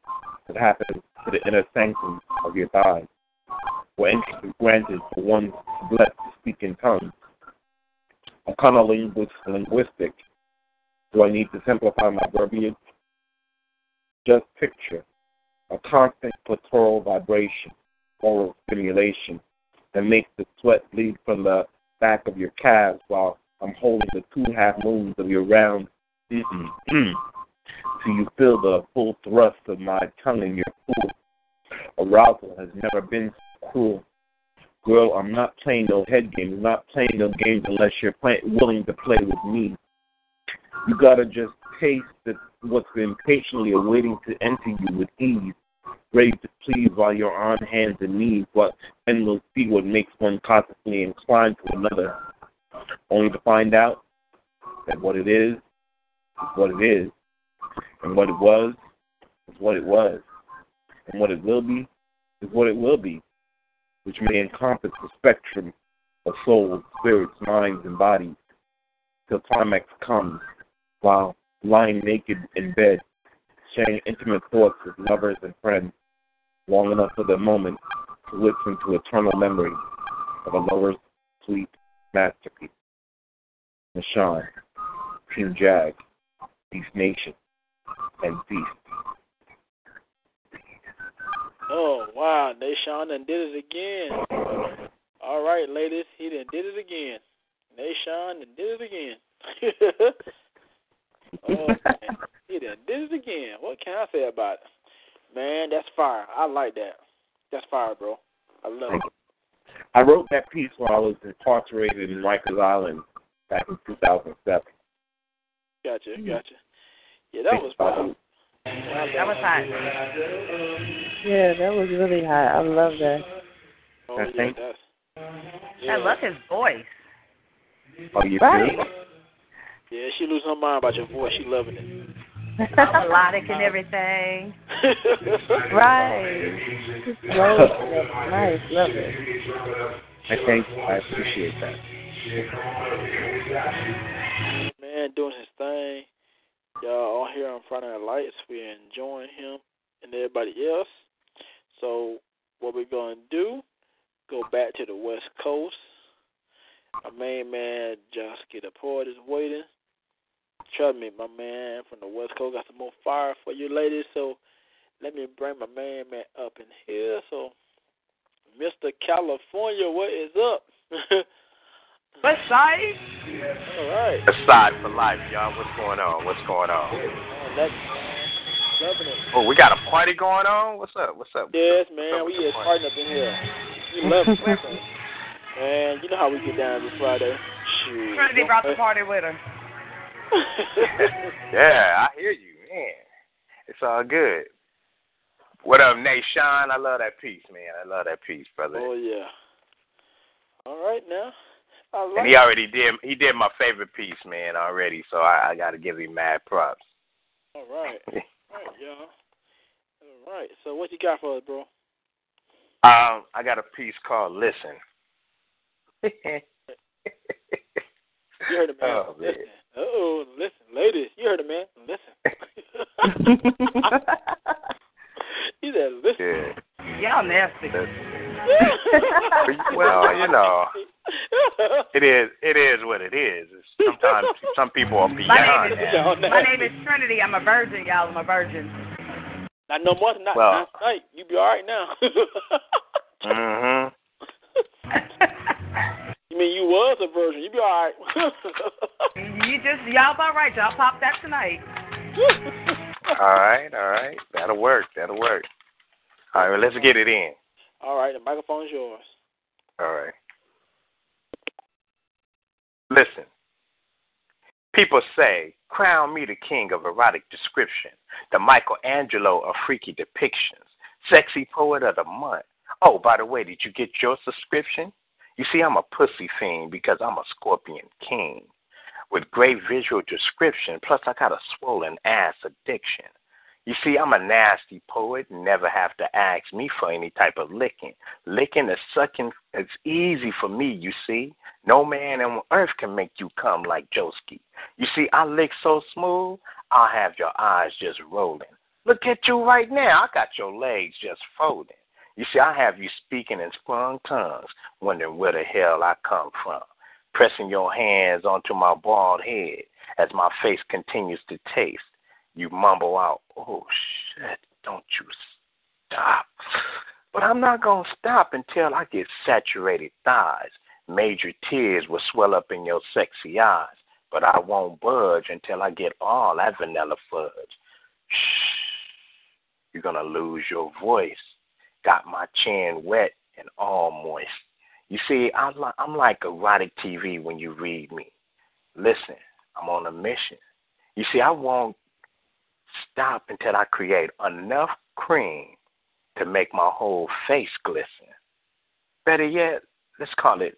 that happens to the inner sanctum of your thighs, where entry is granted for one blessed to speak in tongues. A kind of linguist, linguistic. Do I need to simplify my verbiage? Just picture a constant clitoral vibration, oral stimulation, that makes the sweat bleed from the back of your calves while I'm holding the two half moons of your round mm-mm, so you feel the full thrust of my tongue in your pool. Arousal has never been so cruel. Girl, I'm not playing no head games. I'm not playing no games unless you're play- willing to play with me. You gotta just taste the, what's been patiently awaiting to enter you with ease, ready to please while you're on hands and knees, what and will see what makes one constantly inclined to another, only to find out that what it is is what it is, and what it was is what it was, and what it will be is what it will be, which may encompass the spectrum of souls, spirits, minds, and bodies, till climax comes, while lying naked in bed, sharing intimate thoughts with lovers and friends, long enough for the moment to listen to eternal memory of a lover's sweet masterpiece. Nashawn, Team Jag, Beast Nation, and Beast. Oh wow, Nashawn done did it again. All right, ladies, he done did it again. Nashawn done did it again. oh man, he done did it again. What can I say about it? Man, that's fire. I like that. That's fire, bro. I love it. I wrote that piece while I was incarcerated in Rikers Island back in 2007. Gotcha, mm-hmm. gotcha. Yeah, that was fire. That was hot. Yeah, that was really hot. I love that. Oh I yeah, think- that's. I love his voice. Oh, you Right. do? Yeah, she losing her mind about your voice. She loving it. Melodic and everything. Right. Just nice. Love. I thank you. I appreciate that. Man, doing his thing. Y'all all here on Friday Night Lights. We're enjoying him and everybody else. So what we're gonna do? Go back to the West Coast. Our main man, Josh Get a Poet, is waiting. Trust me, my man from the West Coast got some more fire for you ladies. So let me bring my man, man up in here. So, Mr. California, what is up? West side? All right. Aside for life, y'all. What's going on? What's going on? Man, that's loving it. Oh, we got a party going on. What's up? What's up? Yes, man, What's we up is with partying up in here. We love it. man, you know how we get down every Friday. Shoot. Trinity brought the party with her. Yeah, I hear you, man. It's all good. What up, Nate Sean? I love that piece, man. I love that piece, brother. oh yeah. All right now. I like and he already did. He did my favorite piece, man, already. So I, I got to give him mad props. All right. All right, y'all. All right. So what you got for us, bro? Um, I got a piece called "Listen." You heard it, man. Oh, man. Listen. Uh oh, listen, ladies. You heard it, man. Listen. he said, listen. yeah. Y'all nasty. well, you know, it is. It is what it is. Sometimes some people are My beyond name is that. my name is Trinity. I'm a virgin, y'all. I'm a virgin. Not no more. Not Well- not tonight. You be all right now. Mhm. You mean you was a virgin? You be all right. you just y'all about right. Y'all pop that tonight. All right. All right. That'll work. That'll work. All right. Well, let's get it in. all right, the microphone's yours. All right. Listen. People say, crown me the king of erotic description, the Michelangelo of freaky depictions, sexy poet of the month. Oh, by the way, did you get your subscription? You see, I'm a pussy fiend because I'm a scorpion king with great visual description, plus I got a swollen ass addiction. You see, I'm a nasty poet, never have to ask me for any type of licking. Licking is sucking, it's easy for me, you see. No man on earth can make you come like Joski. You see, I lick so smooth, I'll have your eyes just rolling. Look at you right now. I got your legs just folding. You see, I have you speaking in sprung tongues, wondering where the hell I come from. Pressing your hands onto my bald head as my face continues to taste. You mumble out, Oh shit, don't you stop. But I'm not going to stop until I get saturated thighs. Major tears will swell up in your sexy eyes. But I won't budge until I get all that vanilla fudge. Shh. You're going to lose your voice. Got my chin wet and all moist. You see, I'm like, I'm like erotic TV when you read me. Listen, I'm on a mission. You see, I won't stop until I create enough cream to make my whole face glisten. Better yet, let's call it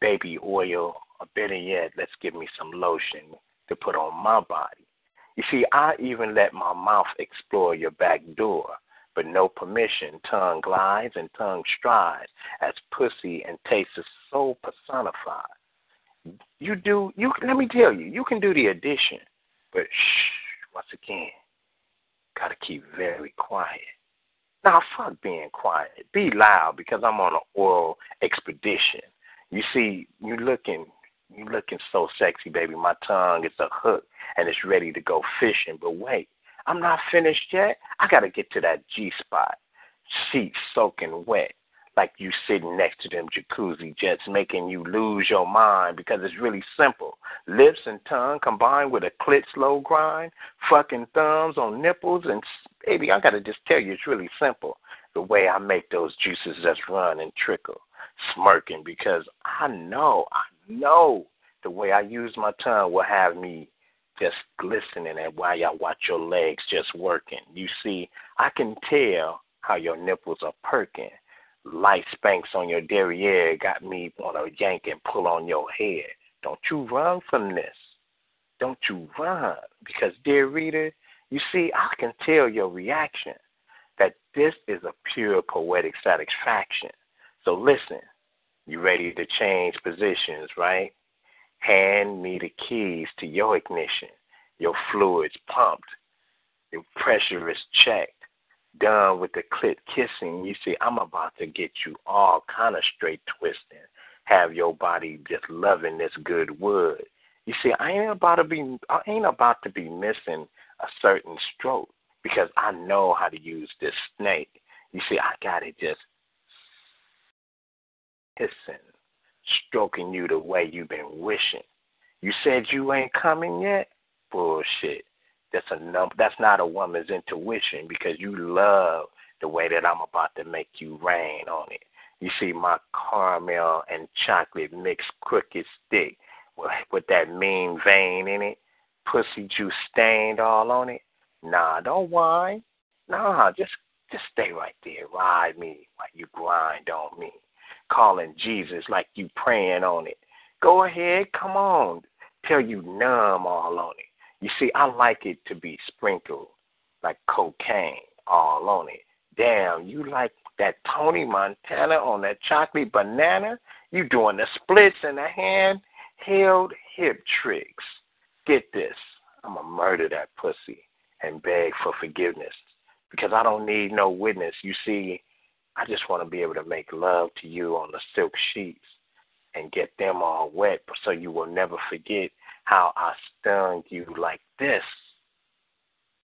baby oil, or better yet, let's give me some lotion to put on my body. You see, I even let my mouth explore your back door, but no permission. Tongue glides and tongue strides as pussy and taste is so personified. You do, you let me tell you, you can do the addition, but shh, once again, gotta keep very quiet. Now, fuck being quiet. Be loud because I'm on an oral expedition. You see, you looking, you looking so sexy, baby. My tongue is a hook and it's ready to go fishing. But wait, I'm not finished yet. I gotta get to that G spot. Sheets soaking wet, like you sitting next to them jacuzzi jets, making you lose your mind because it's really simple. Lips and tongue combined with a clit slow grind, fucking thumbs on nipples, and baby, I gotta just tell you, it's really simple. The way I make those juices just run and trickle, smirking because I know, I know the way I use my tongue will have me just glistening and while y'all watch your legs just working. You see, I can tell how your nipples are perking. Light spanks on your derriere got me want to yank and pull on your head. Don't you run from this. Don't you run. Because, dear reader, you see, I can tell your reaction that this is a pure poetic satisfaction. So listen, you ready to change positions, right? Hand me the keys to your ignition. Your fluids pumped. Your pressure is checked. Done with the clit kissing. You see, I'm about to get you all kind of straight twisting. Have your body just loving this good wood. You see, I ain't about to be I ain't about to be missing a certain stroke because I know how to use this snake. You see, I got it just hissing, stroking you the way you've been wishing. You said you ain't coming yet? Bullshit. That's a num- that's not a woman's intuition because you love the way that I'm about to make you rain on it. You see my caramel and chocolate mixed crooked stick with, with that mean vein in it, pussy juice stained all on it. Nah, don't whine. Nah, just just stay right there. Ride me while you grind on me. Calling Jesus like you praying on it. Go ahead, come on. Till you numb all on it. You see, I like it to be sprinkled like cocaine all on it. Damn, you like that Tony Montana on that chocolate banana? You doing the splits and the hand held hip tricks. Get this. I'm going to murder that pussy and beg for forgiveness because I don't need no witness. You see, I just want to be able to make love to you on the silk sheets and get them all wet so you will never forget how I stung you like this,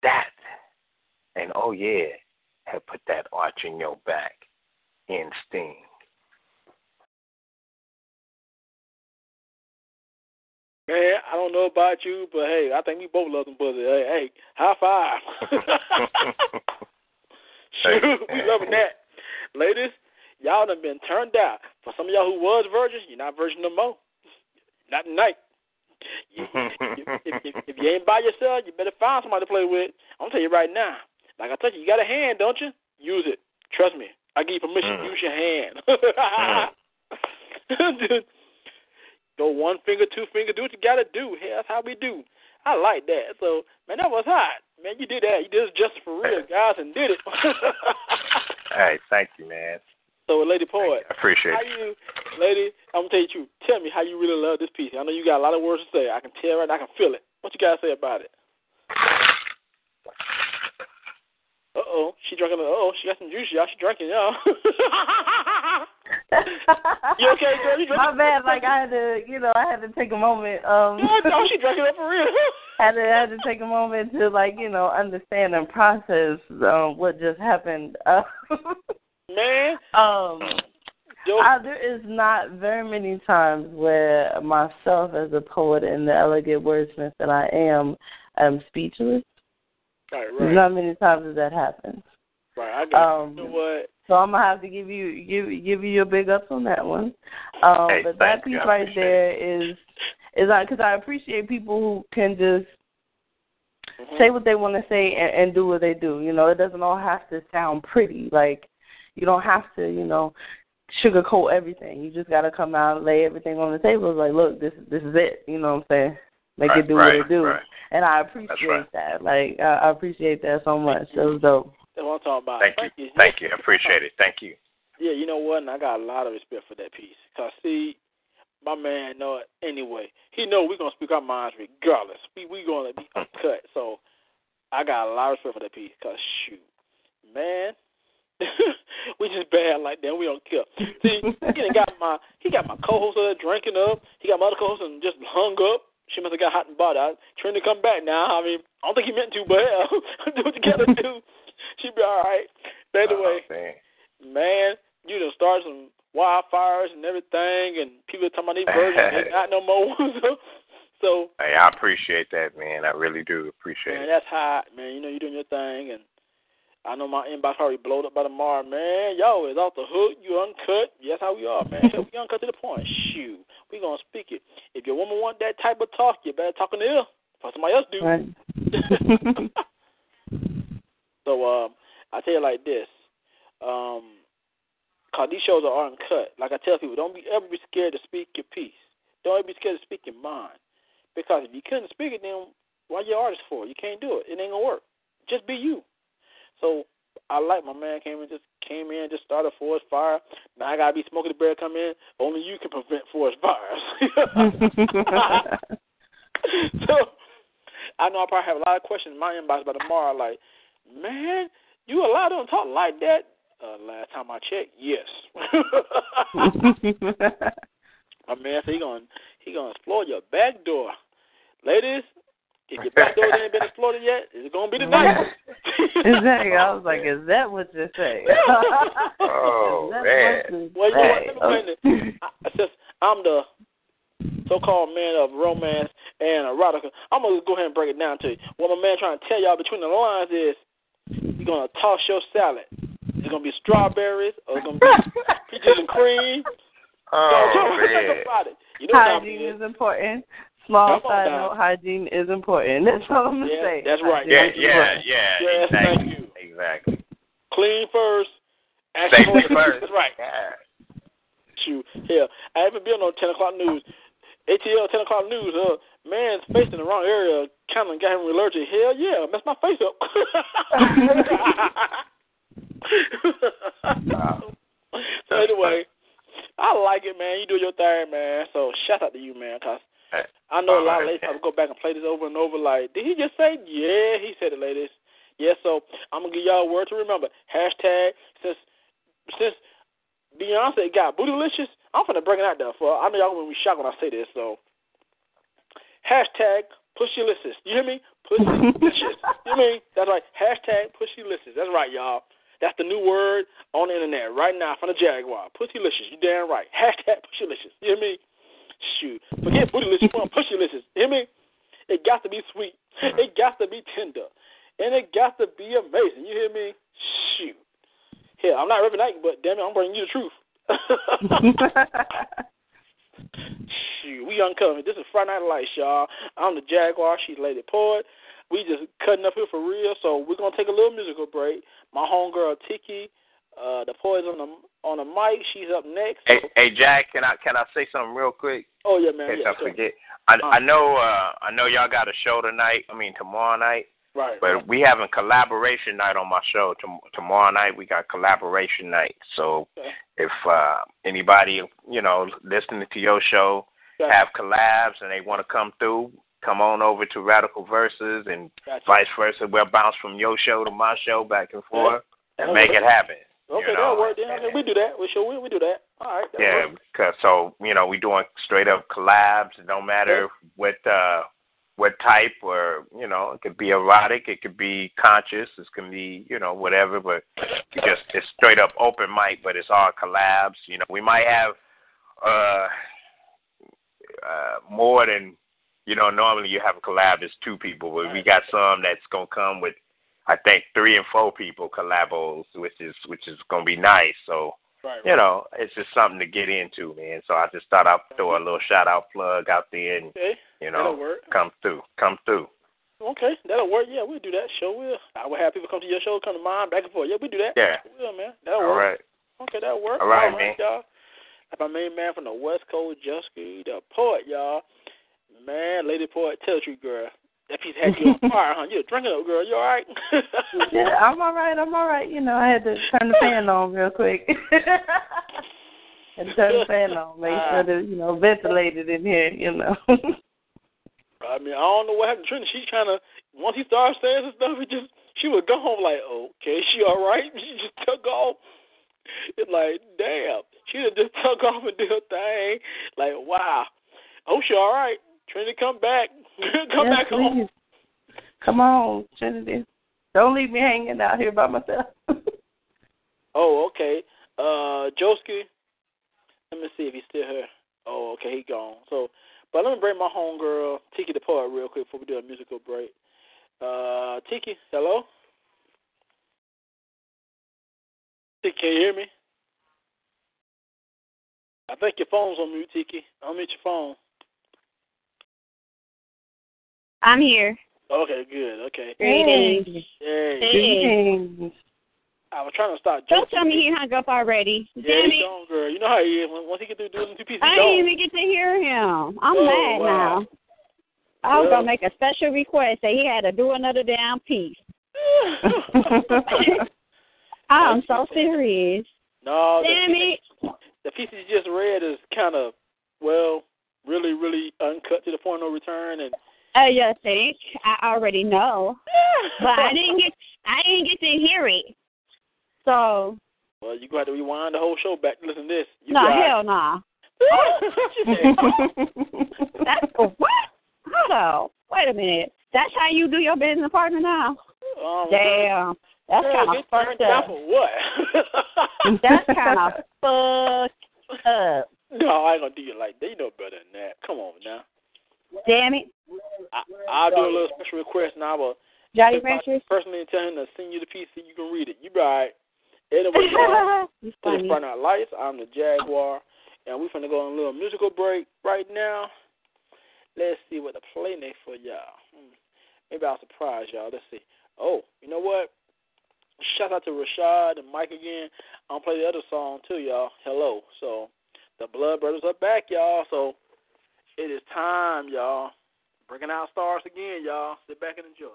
that, and oh yeah, have put that arch in your back in sting. Man, I don't know about you, but hey, I think we both love them pussy. Hey, hey, high five. Shoot, we loving that. Ladies, y'all done been turned out. For some of y'all who was virgins, you're not virgin no more. Not tonight. You, if, if, if you ain't by yourself, you better find somebody to play with. I'm tell you right now. Like I told you, you got a hand, don't you? Use it. Trust me. I give you permission. Mm. Use your hand. Dude, Go one finger, two finger, do what you gotta do. Hey, that's how we do. I like that. So, man, that was hot. Man, you did that. You did it just for real, guys, and did it. Hey, thank you, man. So, Lady Poet, I appreciate how it. you, lady? I'm gonna tell you the truth. Tell me how you really love this piece. I know you got a lot of words to say. I can tell right. now. I can feel it. What you gotta say about it? Uh oh, she drinking. Uh oh, she got some juice, y'all. She drinking, y'all. you okay, girl? You? My bad. Like I had to, you know, I had to take a moment. Um, oh, she drinking up for real. had to had to take a moment to like you know understand and process um, what just happened. Uh, Man, um, I, there is not very many times where myself as a poet and the elegant wordsmith that I am, am speechless. right, There's not many times that that happens. Right. I got Um, you. You know what? So I'm gonna have to give you give give you your big ups on that one. Um, Hey, but that piece I right there is is I because I appreciate people who can just Mhm. say what they want to say and, and do what they do. You know, it doesn't all have to sound pretty. Like you don't have to, you know, sugarcoat everything. You just got to come out and lay everything on the table. It's like, look, this this is it. You know what I'm saying? Make right, it do right, what it do. Right. And I appreciate right. that. Like I, I appreciate that so much. It was dope. That's what I'm talking about. Thank you. Thank you. I appreciate it. Thank you. Yeah, you know what? And I got a lot of respect for that piece. Cause see, my man know it anyway. He know we gonna speak our minds regardless. We we gonna be uncut. So I got a lot of respect for that piece. Cause shoot, man, we just bad like that. We don't care. See, he got my he got my co-host there drinking up. He got my other co-host and just hung up. She must have got hot and bothered. I trying to come back now. I mean, I don't think he meant to, but hell, do what you gotta do. She be all right. But uh-huh, anyway. Oh, man. Man, you done started some wildfires and everything, and people talking about these virgins ain't got no more. so, so Hey, I appreciate that, man. I really do appreciate man, it. that's hot, man. You know you're doing your thing, and I know my inbox already blowed up by tomorrow, man. Yo, is off the hook. You uncut. Yes, how we are, man. Hell, we uncut to the point. Shoot, we gonna speak it. If your woman want that type of talk, you better talk in the ear. For somebody else do. Right. So um, I tell you like this, um, cause these shows are uncut. Like I tell people, don't be ever be scared to speak your piece. Don't ever be scared to speak your mind, because if you couldn't speak it, then why you artist for? You can't do it. It ain't gonna work. Just be you. So I like my man came in, just came in, just started a forest fire. Now I gotta be smoking the bear come in. Only you can prevent forest fires. so I know I probably have a lot of questions in my inbox by tomorrow. Like, man, you allowed them to talk like that? Uh, last time I checked, yes. my man said he gonna he gonna explore your back door, ladies. If your back door ain't been explored yet, it's gonna be tonight. exactly. I was like, is that what you're saying? Oh, Is man. what you're Well, you know what? saying? Let me explain this. I, since I'm the so-called man of romance and erotica, I'm gonna go ahead and break it down to you. What my man trying to tell y'all between the lines is, you're gonna toss your salad. It's gonna be strawberries or it's gonna be peaches and cream. Oh, Don't think man. about it. You know what time it hygiene is. is important. Small Come on side now. note, hygiene is important. That's all I'm gonna Yeah, say. that's right. Yeah, Hygiene yeah, yeah. Yes, exactly. thank you. Exactly. Clean first. action Safety first. first. That's right. Yeah. Shoot, hell, I haven't been on 10 o'clock news. ATL 10 o'clock news, uh, man's face in the wrong area kind of got him allergic. Hell yeah, messed my face up. Wow. so anyway, I like it, man. You do your thing, man. So shout out to you, man, cause I know a lot of ladies probably go back and play this over and over. Like, did he just say? Yeah, he said it, ladies. Yeah, so I'm gonna give y'all a word to remember. Hashtag since since Beyonce got bootylicious, I'm gonna bring it out there for. I know y'all gonna be shocked when I say this. So hashtag pushylicious. You hear me? Pushylicious. you hear me? That's right. Hashtag pushylicious. That's right, y'all. That's the new word on the internet right now from the Jaguar. Pussylicious. You damn right. Hashtag pushylicious. You hear me? Shoot. Forget bootylicious. You want pushylicious. You hear me? It got to be sweet. It got to be tender. And it got to be amazing. You hear me? Shoot. Hell, I'm not Reverend Knight, but damn it, I'm bringing you the truth. Shoot, we uncovered. This is Friday Night Lights, y'all. I'm the Jaguar. She's Lady Poet. We just cutting up here for real, so we're gonna take a little musical break. My homegirl Tiki, uh, the poet's on the on the mic. She's up next. Hey, hey, Jack, can I can I say something real quick? Oh yeah, man. In case Yeah, I sure. forget. I Uh. I know uh I know y'all got a show tonight. I mean tomorrow night. Right. But we having collaboration night on my show Tom- tomorrow night. We got collaboration night. So Okay. if uh anybody you know listening to your show Gotcha. have collabs and they want to come through, come on over to Radical Verses and Gotcha. vice versa. We'll bounce from your show to my show back and forth and That'll make it happen. Okay, you know? that'll work. Then we do that. We sure we we do that. All right. Yeah, work. cause so you know we doing straight up collabs. It don't matter what uh what type or you know it could be erotic, it could be conscious, it can be you know whatever. But just it's straight up open mic, but it's all collabs. You know we might have uh uh more than you know normally you have a collab is two people, but we got some that's gonna come with I think three and four people collabos, which is which is gonna be nice. So Right. you know, it's just something to get into, man. So I just thought I'd throw a little shout out plug out there and Okay. you know, come through, come through. Okay, that'll work. Yeah, we'll do that. Sure will. I will have people come to your show, come to mine, back and forth. Yeah, we do that. Yeah. Sure will, man. That'll All work. right. Okay, that'll work. All right, man. y'all. Like my main man from the West Coast, Joski, the poet, y'all. Man, lady poet, tell truth, girl. That piece had you on fire, huh? You a drinking up, girl. You all right? yeah, I'm all right. I'm all right. You know, I had to turn the fan on real quick. to turn the fan on, make sure ah. that you know ventilated in here. You know. I mean, I don't know what happened to Trinity. She's trying to once he started saying stuff, it just she would go home like, okay, she all right? She just took off. It's like, damn, she just took off and did her thing. Like, wow. Oh, she all right? Trinity, come back, come Yes, back home. please. Come on, Trinity. Don't leave me hanging out here by myself. Oh, okay. Uh, Joski, let me see if he's still here. Oh, okay, he gone. So, but let me bring my homegirl Tiki the poet real quick before we do a musical break. Uh, Tiki, hello. Tiki, can you hear me? I think your phone's on mute, Tiki. Unmute your phone. I'm here. Okay, good. Okay. Greetings. Hey. Greetings. I was trying to start. Don't tell me he hung up already. Yeah, Damn he's it. gone, girl. You know how he is. Once he get through doing them two pieces, I he's didn't even get to hear him. I'm Oh, mad wow. now. I was Well. gonna make a special request that he had to do another damn piece. I'm so serious. No, piece, the piece you just read is kind of, well, really, really uncut to the point of no return, and Uh, you think? I already know, but I didn't get. I didn't get to hear it. So well, you gonna have to rewind the whole show back to listen to this. You no, got- hell no. That's what? Hold on. Wait a minute. That's how you do your business partner now? Um, Damn. That's girl, kind of get fucked turned up. for what? That's kind of fucked up. No, I ain't gonna do you like that. You know better than that. Come on now. Damn it. I, I'll do a little special request now, but Johnny if I Precious? personally tell him to send you the piece so you can read it. You be all right. Anyway, y'all, It's to the funny. Friday Night Lights. I'm the Jaguar, and we're gonna go on a little musical break right now. Let's see what the play next for y'all. Hmm. Maybe I'll surprise y'all. Let's see. Oh, you know what? Shout out to Rashad and Mike again. I'll play the other song too, y'all. Hello. So the Blood Brothers are back, y'all. So it is time, y'all. Bringing out stars again, y'all. Sit back and enjoy.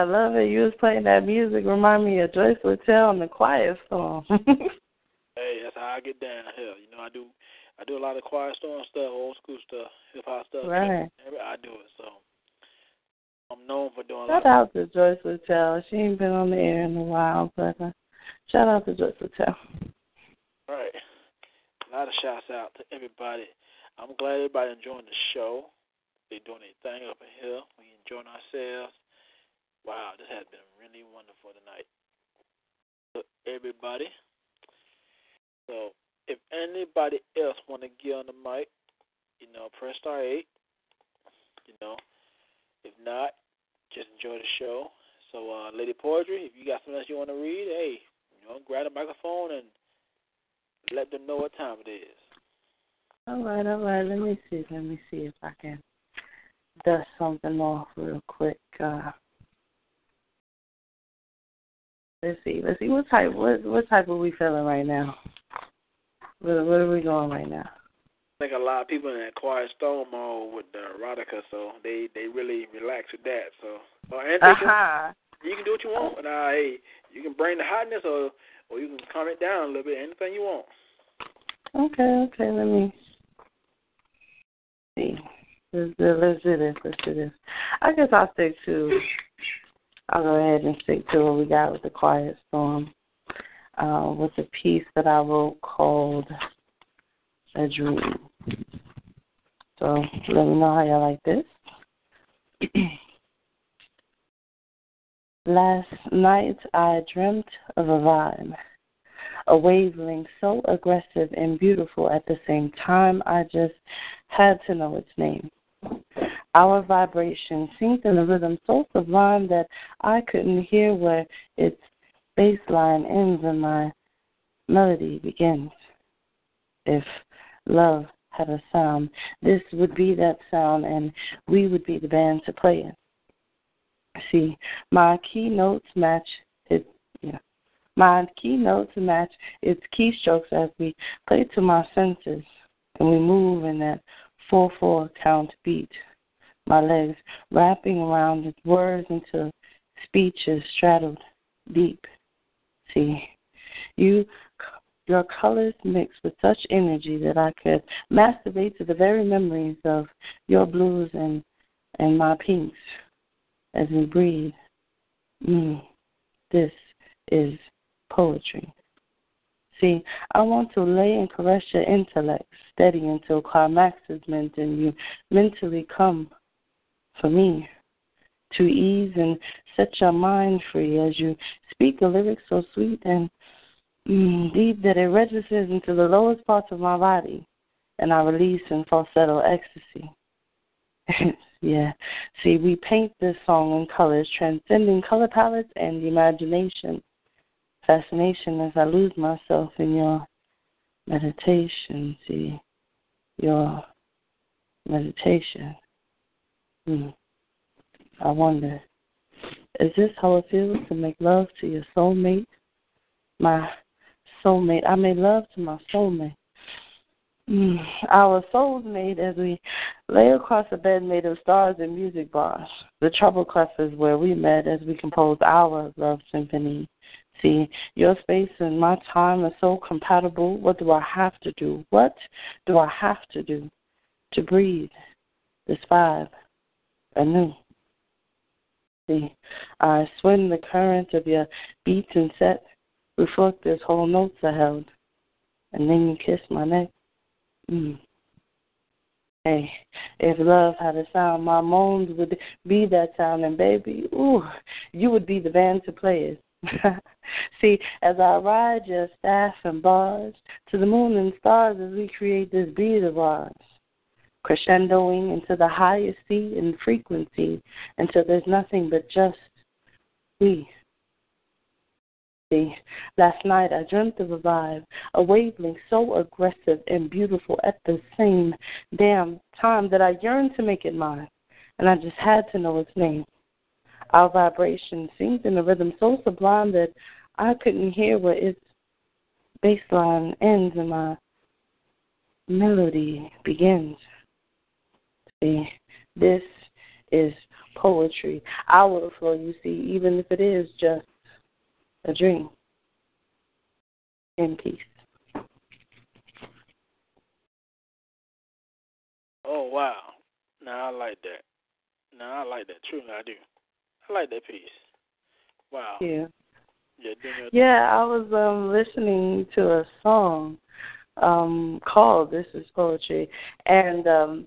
I love it. I love it. You was playing that music. Remind me of Joyce Littel and the Quiet Storm. Hey, that's how I get down. Hell, you know I do. I do a lot of quiet storm stuff, old school stuff, hip hop stuff. Right. I do it. So I'm known for doing. shout out to Joyce Littel. She ain't been on the air in a while, but uh, shout out to Joyce Littel. Right. A lot of shouts out to everybody. I'm glad everybody enjoying the show. They doing their thing up in here. We enjoying ourselves. Wow, this has been really wonderful tonight. To everybody. So if anybody else want to get on the mic, you know, press star eight. You know, if not, just enjoy the show. So, uh, Lady Poetry, if you got something else you want to read, hey, you know, grab the microphone and let them know what time it is. All right, all right. Let me see. Let me see if I can dust something off real quick. Uh, let's see. Let's see. What type? What what type are we feeling right now? Where, where are we going right now? I think a lot of people in that quiet storm mode with the erotica, so they they really relax with that. So, uh, and they can- you can do what you want. And uh, hey, you can bring the hotness, or or you can calm it down a little bit. Anything you want. Okay, okay. Let me see. Let's do, let's do this. Let's do this. I guess I'll stick to. I'll go ahead and stick to what we got with the quiet with a piece that I wrote called "A Dream." So let me know how y'all like this. Last night I dreamt of a vibe, a wavelength so aggressive and beautiful at the same time I just had to know its name. Our vibration synced in a rhythm so sublime that I couldn't hear where its bass line ends and my melody begins. If love had a sound, this would be that sound and we would be the band to play it. See, my keynotes match it yeah. My keynotes match its keystrokes as we play to my senses and we move in that four four count beat. My legs wrapping around its words until speech is straddled deep. See, you your colors mixed with such energy that I could masturbate to the very memories of your blues and and my pinks as we breathe. Mm, this is poetry. See, I want to lay and caress your intellect steady until climax is meant and you mentally come for me to ease and set your mind free as you speak the lyrics so sweet and mm, deep that it registers into the lowest parts of my body and I release in falsetto ecstasy. yeah. See, we paint this song in colors, transcending color palettes and imagination. Fascination as I lose myself in your meditation. See, your meditation. Hmm. I wonder, is this how it feels to make love to your soulmate? My soulmate. I made love to my soulmate. Mm, our souls made as we lay across a bed made of stars and music bars. The treble clef is where we met as we composed our love symphony. See, your space and my time are so compatible. What do I have to do? What do I have to do to breathe this vibe anew? See, I swim the current of your beats and set, reflect as whole notes I held, and then you kiss my neck. Mm. Hey, if love had a sound, my moans would be that sound, and baby, ooh, you would be the band to play it. See, as I ride your staff and bars to the moon and stars as we create this beat of ours, crescendoing into the highest C in frequency until there's nothing but just we. See, last night I dreamt of a vibe, a wavelength so aggressive and beautiful at the same damn time that I yearned to make it mine, and I just had to know its name. Our vibration sings in a rhythm so sublime that I couldn't hear where its bass line ends and my melody begins. See, this is poetry. Our flow, you see, even if it is just a dream. In peace. Oh wow. Now I like that. Now I like that. Truly I do. I like that piece. Wow. Yeah. Yeah, Yeah, I was um listening to a song um called This is Poetry and um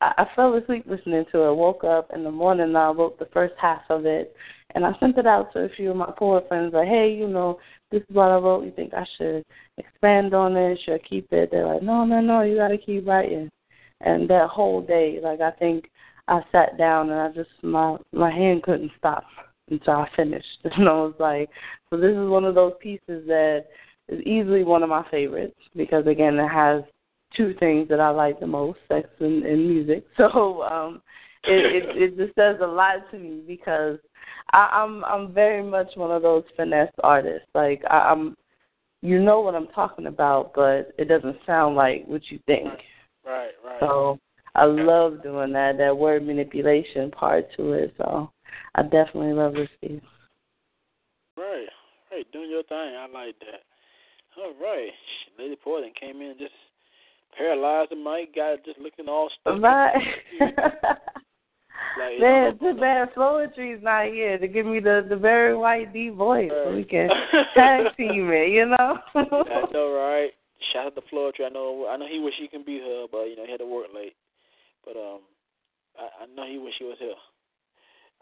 I, I fell asleep listening to it. Woke up in the morning and I wrote the first half of it and I sent it out to a few of my poet friends like, Hey, you know, this is what I wrote, you think I should expand on it, should I keep it? They're like, No, no, no, you gotta keep writing and that whole day, like I think I sat down and I just my my hand couldn't stop until I finished. And I was like, so this is one of those pieces that is easily one of my favorites because again it has two things that I like the most, sex and, and music. So um it, it it just says a lot to me because I, I'm I'm very much one of those finesse artists. Like I, I'm you know what I'm talking about, but it doesn't sound like what you think. Right, right. So I love doing that, that word manipulation part to it. So I definitely love this piece. Right. Right, doing your thing. I like that. All right. Lady Poison came in just paralyzed the mic, got just looking all stupid. Right. Like, Man, too bad Poetry's not here to give me the the very white D voice so we can tag team it, you know? I know, right? Shout out to Floetry. I know I know he wish he can be here, but you know, he had to work late. But um I, I know he wish he was here.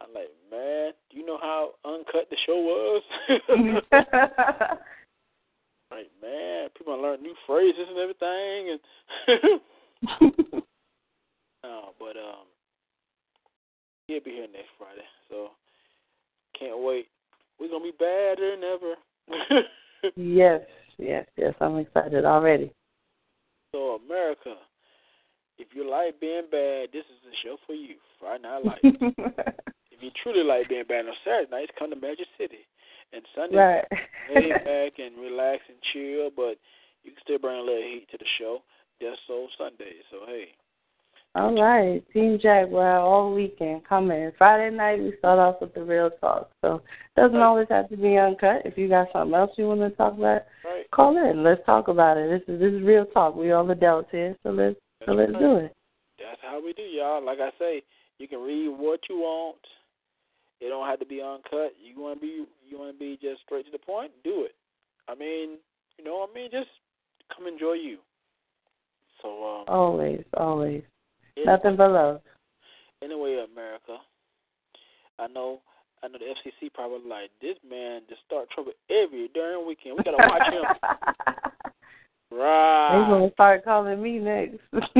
I'm like, man, do you know how uncut the show was? like, man, people learn new phrases and everything and No, but um he'll be here next Friday. So can't wait. We're gonna be better than ever. yes, yes, yes. I'm excited already. So America, if you like being bad, this is the show for you. Friday Night Lightz. if you truly like being bad on Saturday nights, come to Magic City. And Sunday, Right. lay back and relax and chill, but you can still bring a little heat to the show. Just so Sunday. So hey, All right, Team Jaguar all weekend coming. Friday night we start off with the real talk, so it doesn't always have to be uncut. If you got something else you want to talk about, right. call in. Let's talk about it. This is this is real talk. We all adults here, so let's so let's do it. That's how we do, y'all. Like I say, you can read what you want. It don't have to be uncut. You want to be, you want to be just straight to the point. Do it. I mean, you know I mean? Just come enjoy you. So, um, Always, always. Anyway- Nothing but love. Anyway, America, I know, I know the FCC probably like this man just start trouble every darn weekend. We gotta watch him. They Right. gonna start calling me next. like,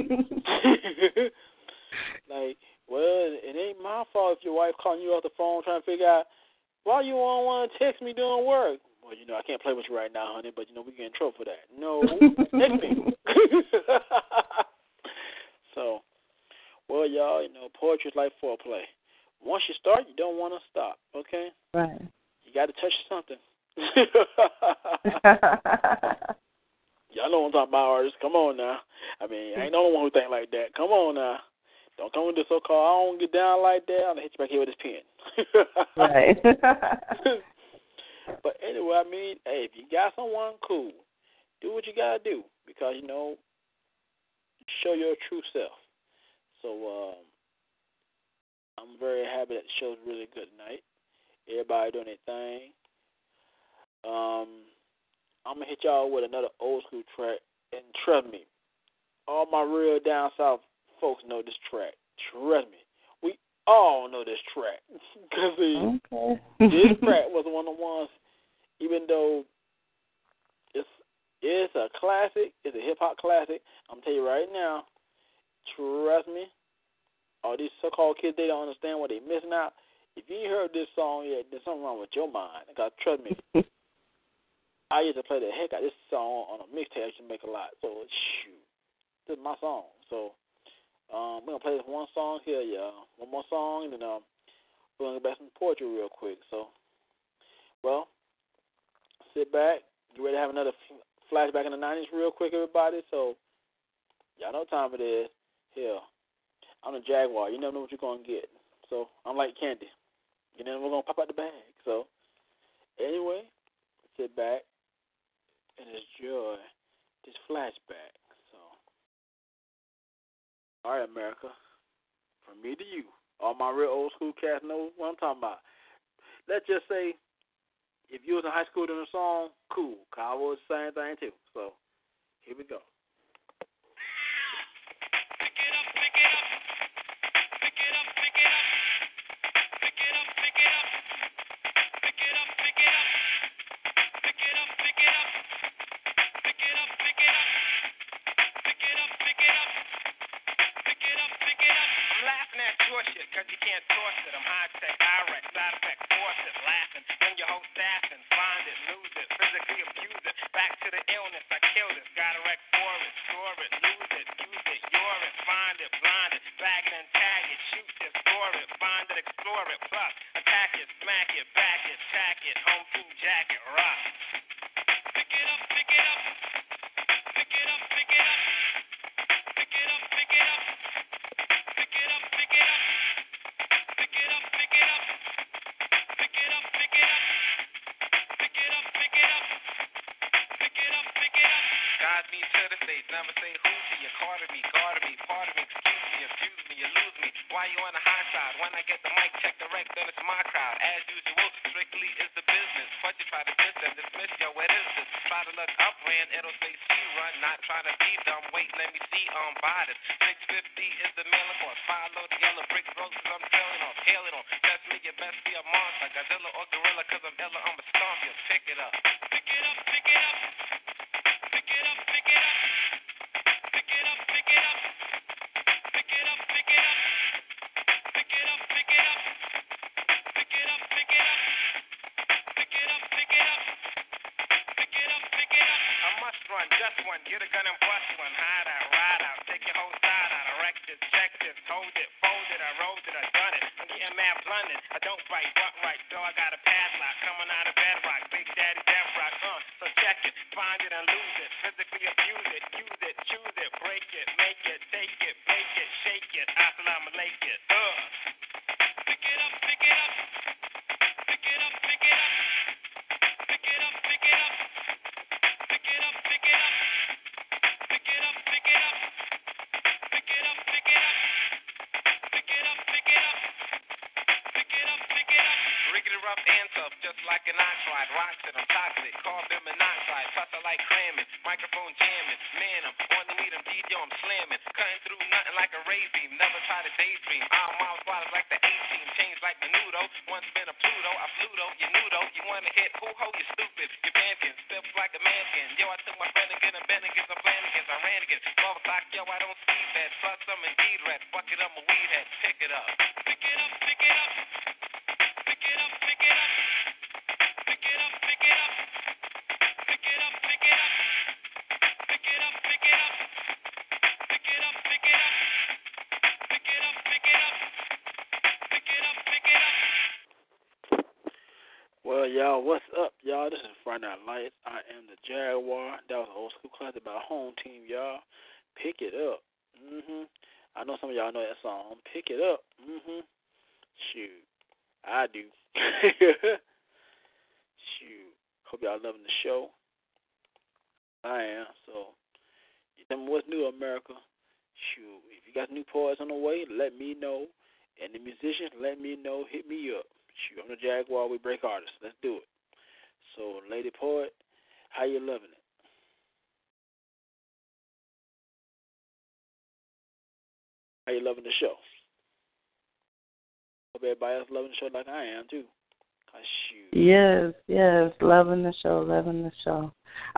well, it ain't my fault if your wife calling you off the phone trying to figure out why you don't want to text me doing work. Well, you know, I can't play with you right now, honey, but you know we get in trouble for that. No, text me. so, well, y'all, you know, poetry is like foreplay. Once you start, you don't want to stop. Okay, right. you got to touch something. Y'all know what I'm talking about, artists. Come on now. I mean, I ain't the only one who think like that. Come on now. Don't come with this so called I don't get down like that. I'm gonna hit you back here with this pen. right. but anyway, I mean, hey, if you got someone cool, do what you gotta do because you know, show your true self. So um, I'm very happy that the show's really good tonight. Everybody doing their thing. Um, I'm gonna hit y'all with another old school track, and trust me, all my real down south folks know this track. Trust me, we all know this track because okay. this track was one of the ones. Even though it's it's a classic, it's a hip hop classic. I'm tell you right now, Trust me, all these so-called kids, they don't understand what they're missing out. If you ain't heard this song yet, there's something wrong with your mind. God, trust me. I used to play the heck out of this song on a mixtape. I used to make a lot. So, shoot, this is my song. So, um, we're gonna play this one song here, y'all. One more song, and then um, we're gonna get back some poetry real quick. So, well, sit back. You ready to have another flashback in the '90s, real quick, everybody? So, y'all know what time it is. Hell, I'm a Jaguar. You never know what you're gonna get. So I'm like candy. You never know gonna pop out the bag. So anyway, sit back and enjoy this flashback. So, all right, America, from me to you, all my real old school cats know what I'm talking about. Let's just say, if you was in high school doing a song, cool. Cowboy's the same thing too. So, here we go. I'm hot, I ride out, take your whole side out, erect this, check this, hold it, fold it, I rolled it, I done it. I'm getting mad blunted, I don't fight.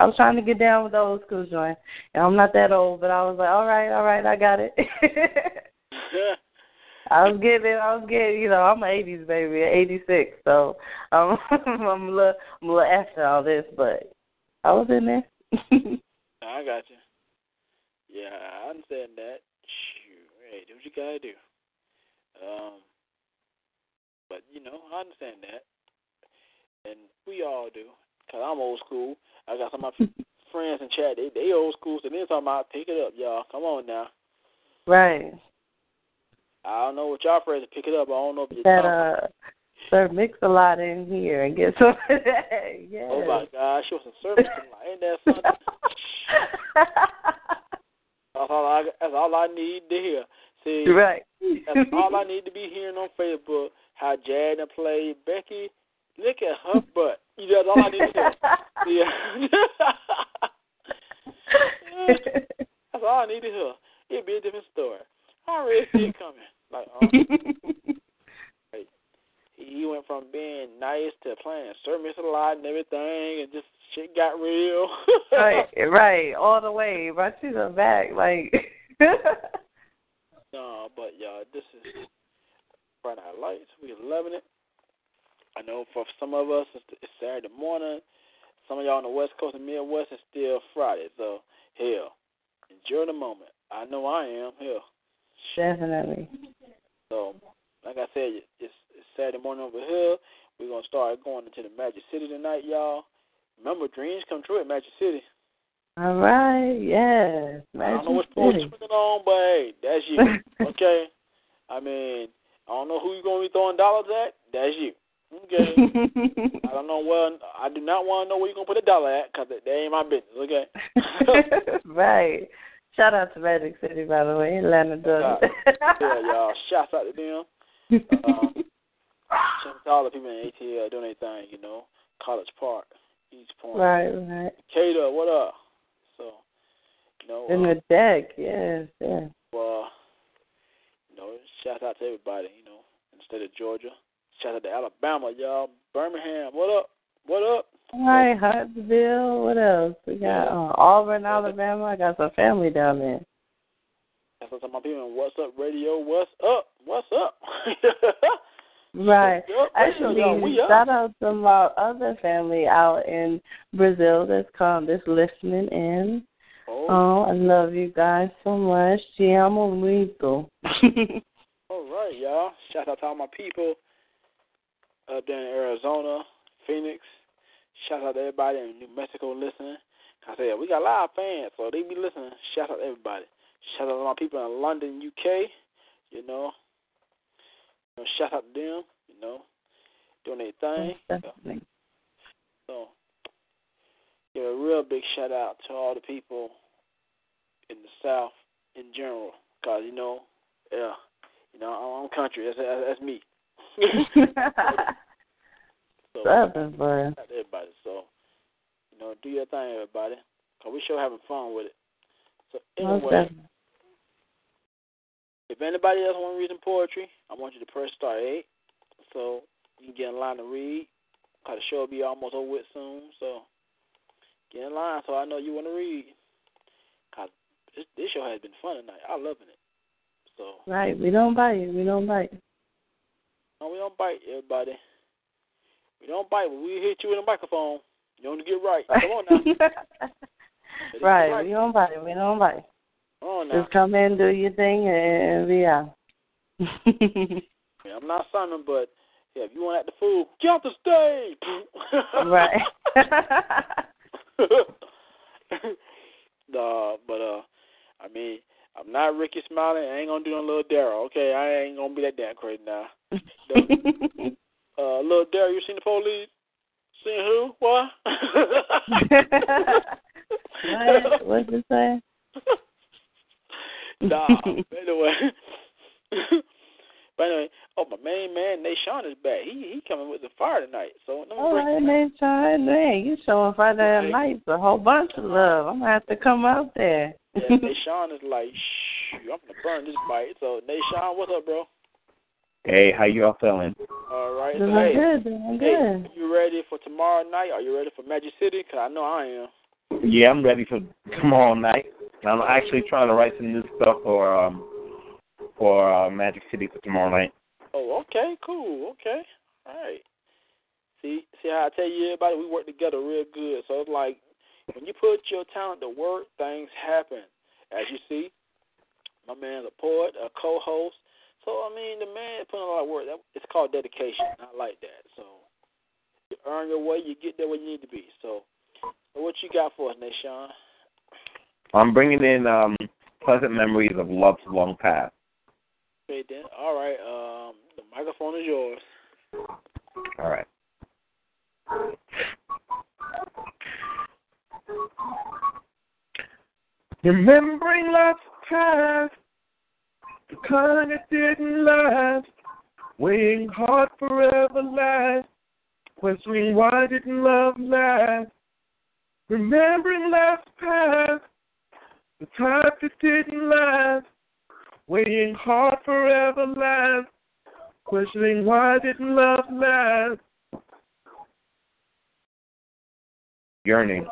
I was trying to get down with the old school joint, and I'm not that old, but I was like, all right, all right, I got it. I was getting, I was getting, you know, I'm an '80s baby, '86, so um, I'm a little, I'm a little after all this, but I was in there. Pick it up. I don't know if you That uh Sir Mix-a-Lot in here and get some of that. Yes. Oh my gosh, she was some service tonight. Ain't that something? That's all I that's all I need to hear. See, right. that's all I need to be hearing on Facebook. How Jad and play Becky. Look at her butt. That's all I need to hear. Yeah. that's all I need to hear. It'd be a different story. I already see it coming. Like, oh, like, he went from being nice to playing Sir Mix-a-Lot and everything, and just shit got real. right, right, all the way. Right to the back, like No, but y'all, this is Friday Night Lightz. We loving it. I know for some of us it's, it's Saturday morning. Some of y'all on the West Coast and Midwest it's still Friday. So hell, enjoy the moment. I know I am. Hell. Definitely. So, like I said, it's, it's Saturday morning over here. We're gonna start going into the Magic City tonight, y'all. Remember, dreams come true at Magic City. All right, yes. I don't know Magic which pole City. you're swinging on, but hey, that's you. okay. I mean, I don't know who you're gonna be throwing dollars at. That's you. Okay. I don't know where. I do not want to know where you're gonna put a dollar at, cause that ain't my business. Okay. right. Shout out to Magic City, by the way, Atlanta does. Yeah, y'all. Shouts out to them. Um, shout out to all the people in ATL doing their thing. You know, College Park, East Point. right, right. Cater, what up? So, you know, In uh, the deck, yes, yeah. well, you know, shout out to everybody. You know, in the state of Georgia. Shout out to Alabama, y'all. Birmingham, what up? What up? All right, Huntsville. What else? We got uh, Auburn, Alabama. I got some family down there. That's what my people What's Up Radio. What's up? What's up? Right. Yup, Actually, up. shout out to my other family out in Brazil that's come that's listening in. Oh, Oh, I love you guys so much. Te amo muito. all right, y'all. Shout out to all my people up there in Arizona, Phoenix. Shout out to everybody in New Mexico listening. I said we got a lot of fans, so they be listening. Shout out to everybody. Shout out to my people in London, UK. You know, you know shout out to them. You know, doing their thing. Definitely. So, give a real big shout out to all the people in the South in general, cause you know, yeah, you know, I'm country. That's that's, that's me. so, Southern boy. everybody. So, you know, do your thing, everybody, cause we sure having fun with it. So anyway. If anybody else want to read some poetry, I want you to press star eight, so you can get in line to read. Cause the show will be almost over with soon, so get in line so I know you want to read. Cause this this show has been fun tonight. I'm loving it. So Right. We don't bite. We don't bite. no, we don't bite everybody. We don't bite, but we hit you with a microphone. You want to get right. Come on now. Get right. We don't bite. We don't bite. On now. Just come in, do your thing, and be out. Yeah, I'm not Simon, but yeah, if you want to act the fool, get off the stage. right. nah, but uh, I mean, I'm not Rickey Smiley. I ain't gonna do no little Daryl. Okay, I ain't gonna be that damn crazy now. Uh, little Daryl, you seen the police? Seen who? What? what? What's it say? Nah. but anyway. but anyway, oh my main man, Nashawn is back. He he coming with the fire tonight. So let me All break man, Sean. Man, you showing Friday Right. nights a whole bunch of love. I'm gonna have to come out there. Yeah, Nashawn is like, shh, I'm gonna burn this bite. So Nashawn, what's up, bro? Hey, how you all feeling? All right. So Doing hey, good, doing hey, good. you ready for tomorrow night? Are you ready for Magic City? Cause I know I am. Yeah, I'm ready for tomorrow night. I'm actually trying to write some new stuff for um for uh, Magic City for tomorrow night. Oh, okay, cool. Okay, all right. See, see how I tell you, everybody, we work together real good. So it's like, when you put your talent to work, things happen. As you see, my man, a poet, a co-host. So I mean, the man putting a lot of work. That it's called dedication. I like that. So you earn your way, you get there where you need to be. So, so what you got for us, Nashawn? I'm bringing in um, pleasant memories of love's long past. Okay, then. All right. Um, the microphone is yours. All right. Remembering love's past, the kind that didn't last, weighing hard forever last, questioning why didn't love last. Remembering love's past, the type that didn't last, waiting hard forever last, questioning why didn't love last. Yearning,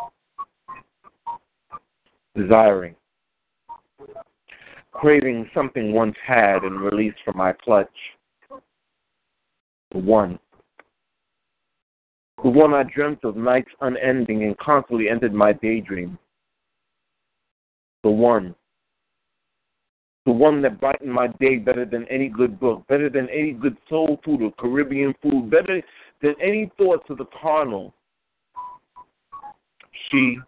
desiring, craving something once had and released from my clutch. The one. The one I dreamt of nights unending and constantly entered my daydream. The one. The one that brightened my day better than any good book, better than any good soul food or Caribbean food, better than any thoughts of the carnal. She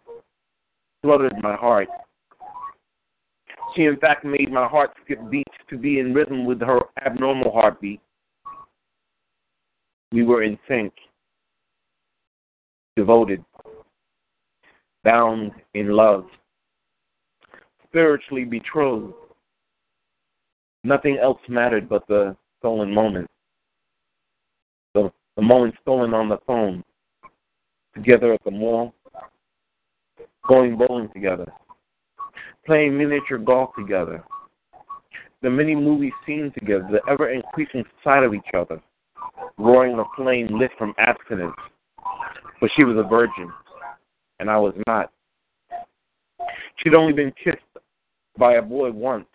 fluttered my heart. She, in fact, made my heart skip beats to be in rhythm with her abnormal heartbeat. We were in sync, devoted, bound in love, spiritually betrothed. Nothing else mattered but the stolen moment. The, the moment stolen on the phone, together at the mall, going bowling together, playing miniature golf together, the many movie scenes together, the ever increasing sight of each other, roaring a flame lit from abstinence. But she was a virgin, and I was not. She'd only been kissed by a boy once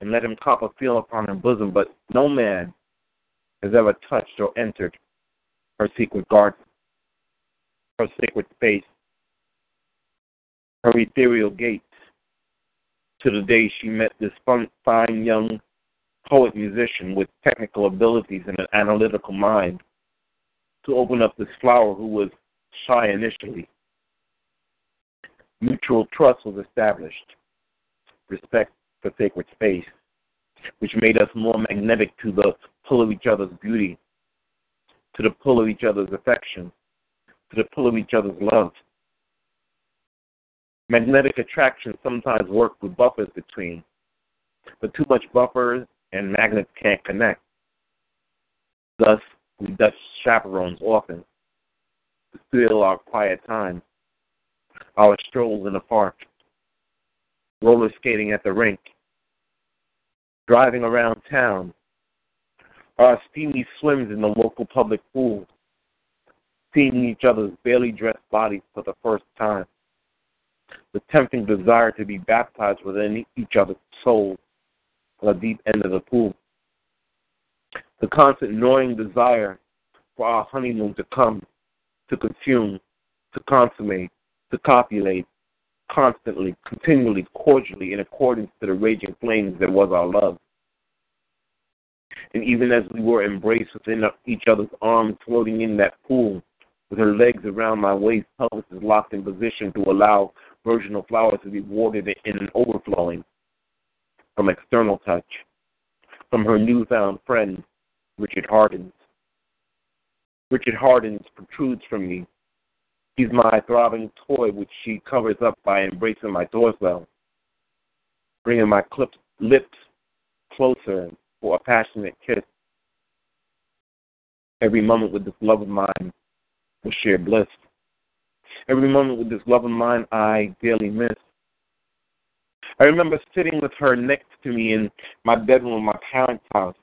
and let him cop a feel upon her bosom, but no man has ever touched or entered her secret garden, her sacred space, her ethereal gates, to the day she met this fine young poet musician with technical abilities and an analytical mind to open up this flower who was shy initially. Mutual trust was established, respect for sacred space, which made us more magnetic to the pull of each other's beauty, to the pull of each other's affection, to the pull of each other's love. Magnetic attraction sometimes works with buffers between, but too much buffers and magnets can't connect. Thus, we Dutch chaperones often to steal our quiet time, our strolls in the park, roller skating at the rink, driving around town, our steamy swims in the local public pool, seeing each other's barely dressed bodies for the first time, the tempting desire to be baptized within each other's souls on the deep end of the pool, the constant gnawing desire for our honeymoon to come, to consume, to consummate, to copulate, constantly, continually, cordially, in accordance to the raging flames that was our love. And even as we were embraced within each other's arms, floating in that pool, with her legs around my waist, pelvis is locked in position to allow virginal flowers to be watered in an overflowing from external touch, from her newfound friend, Richard Hardens. Richard Hardens protrudes from me. He's my throbbing toy, which she covers up by embracing my torso, bringing my clipped lips closer for a passionate kiss. Every moment with this love of mine will share bliss. Every moment with this love of mine I dearly miss. I remember sitting with her next to me in my bedroom in my parents' house.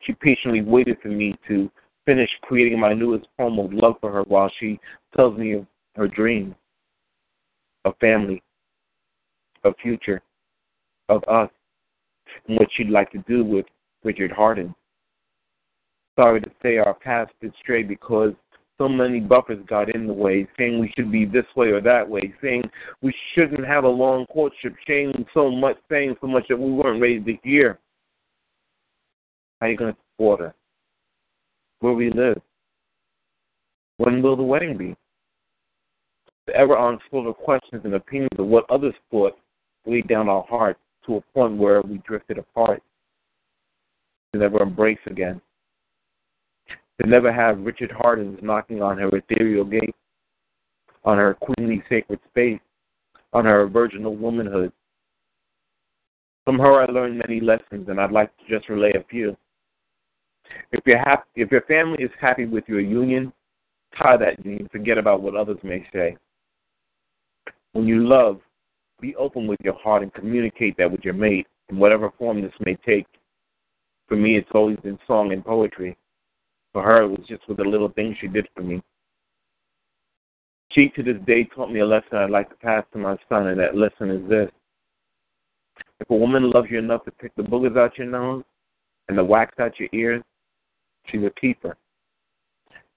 She patiently waited for me to finish creating my newest poem of love for her while she tells me of her dreams, of family, of future, of us, and what she'd like to do with Richard Hardin. Sorry to say our paths did stray because so many buffers got in the way, saying we should be this way or that way, saying we shouldn't have a long courtship, saying so much, saying so much that we weren't ready to hear. How are you going to support us? Where we live? When will the wedding be? The ever unspoken questions and opinions of what others thought weighed down our hearts to a point where we drifted apart to never embrace again. To never have Richard Hardens knocking on her ethereal gate, on her queenly sacred space, on her virginal womanhood. From her I learned many lessons and I'd like to just relay a few. If you're if your family is happy with your union, tie that union. Forget about what others may say. When you love, be open with your heart and communicate that with your mate in whatever form this may take. For me, it's always been song and poetry. For her, it was just with the little things she did for me. She, to this day, taught me a lesson I'd like to pass to my son, and that lesson is this. If a woman loves you enough to pick the boogers out your nose and the wax out your ears, she's a keeper.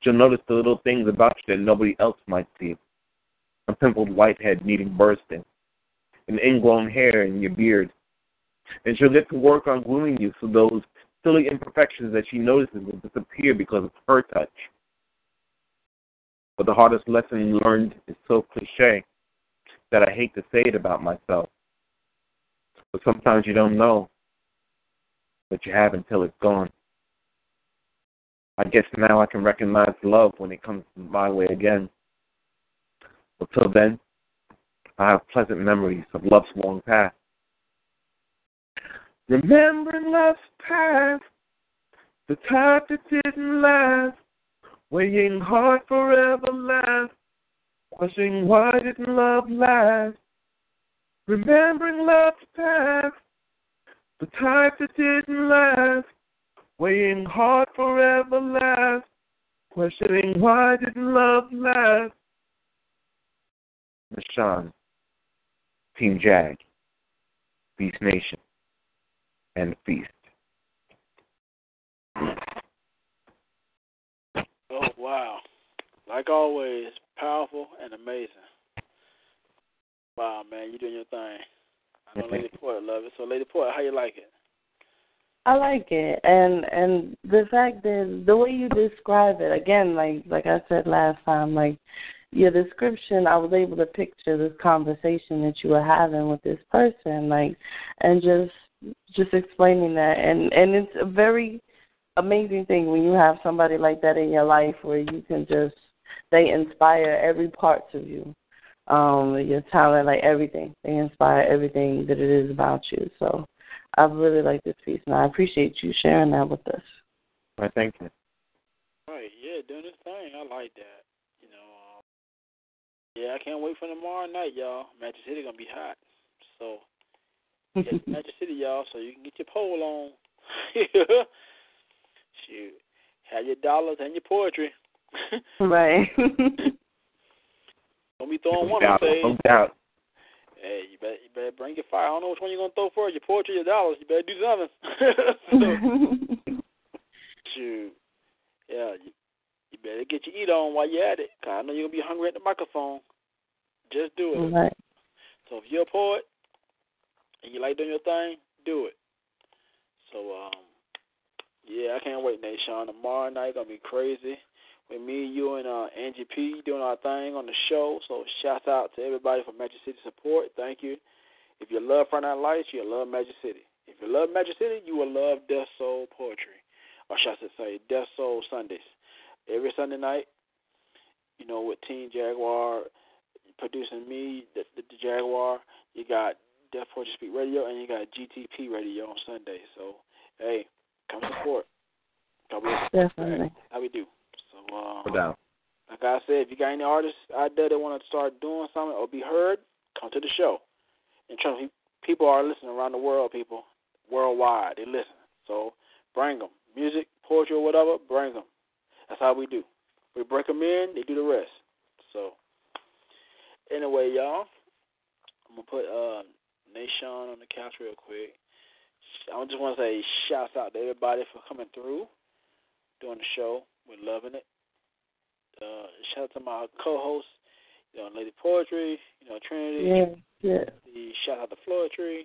She'll notice the little things about you that nobody else might see. A pimpled white head needing bursting, an ingrown hair in your beard. And she'll get to work on grooming you so those silly imperfections that she notices will disappear because of her touch. But the hardest lesson learned is so cliche that I hate to say it about myself. But sometimes you don't know, what you have until it's gone. I guess now I can recognize love when it comes my way again. Until then, I have pleasant memories of love's long past. Remembering love's past, the time that didn't last, weighing hard forever last, questioning why didn't love last. Remembering love's past, the type that didn't last, weighing hard forever last, questioning why didn't love last. Nashawn, Team Jag, Beast Nation, and Feast. Oh wow! Like always, powerful and amazing. Wow, man, you're doing your thing. I know Lady Poet love it. So, Lady Poet, how you like it? I like it, and and the fact that the way you describe it again, like like I said last time, like your description, I was able to picture this conversation that you were having with this person, like, and just just explaining that, and and it's a very amazing thing when you have somebody like that in your life where you can just they inspire every parts of you, um, your talent, like everything. They inspire everything that it is about you. So I really like this piece, and I appreciate you sharing that with us. I thank you. Right, yeah, doing this thing. I like that. You know, um, yeah, I can't wait for tomorrow night, y'all. Magic City gonna be hot. So get to Magic City, y'all, so you can get your poll on. Shoot, have your dollars and your poetry. right. Don't be throwing one doubt, on stage. no doubt. Hey, you better you better bring your fire. I don't know which one you're gonna throw first, your poetry or your dollars. You better do something. so, shoot, yeah, you, you better get your eat on while you're at it. Cause I know you're gonna be hungry at the microphone. Just do it. right. So if you're a poet and you like doing your thing, do it. So um, yeah, I can't wait, Nation. Tomorrow night gonna be crazy. With me, you, and uh, Angie P doing our thing on the show. So shout out to everybody for Magic City support. Thank you. If you love Friday Night Lightz, you'll love Magic City. If you love Magic City, you will love Def Soul Poetry. Or should I say Def Soul Sundays. Every Sunday night, you know, with Team Jaguar producing me, the, the, the Jaguar, you got Def Poetry Speak Radio, and you got GTP Radio on Sunday. So, hey, come support. Come with- Definitely. How we do. Uh, No doubt. like I said, if you got any artists out there that want to start doing something or be heard, come to the show. And trust me, people are listening around the world. People worldwide, they listen. So bring them, music, poetry, or whatever. Bring them. That's how we do. We break them in, they do the rest. So anyway, y'all, I'm gonna put uh Nation on the couch real quick. I just want to say shouts out to everybody for coming through, doing the show. We're loving it. Uh, shout out to my co-host, you know, Lady Poetry, you know, Trinity. Yeah, yeah. The shout out to Floetry.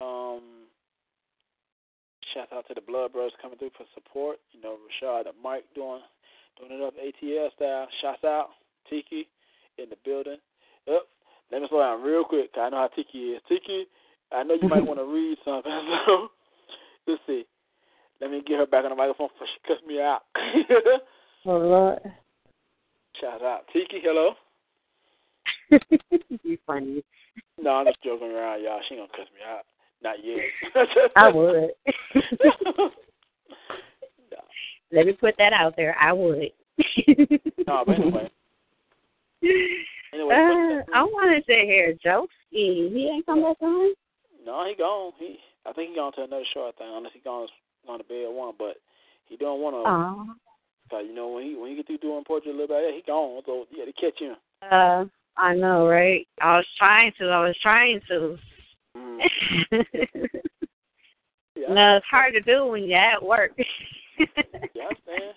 Um, shout out to the Blood Brothers coming through for support. You know, Rashad and Mike doing doing it up ATL style. Shouts out Tiki in the building. Yep. Let me slow down real quick. 'cause I know how Tiki is. Tiki, I know you might want to read something. So let's see. Let me get her back on the microphone before she cuts me out. Oh Lord. Shout out Tiki. Hello. you funny. No, I'm just joking around, y'all. She ain't gonna cuss me out. Not yet. I would. Let me put that out there. I would. no, but anyway. Anyway, uh, I wanted to hear Joe Ski. He ain't come back on. No, he gone. He, I think he gone to another show. I think unless he gone on the bed one, but he one of them. Oh. Cause you know when he when he get through doing poetry a little bit, yeah, he gone. So yeah, to catch him. Uh, I know, right? I was trying to. I was trying to. Mm. No, it's hard to do when you're at work. Yeah, I understand.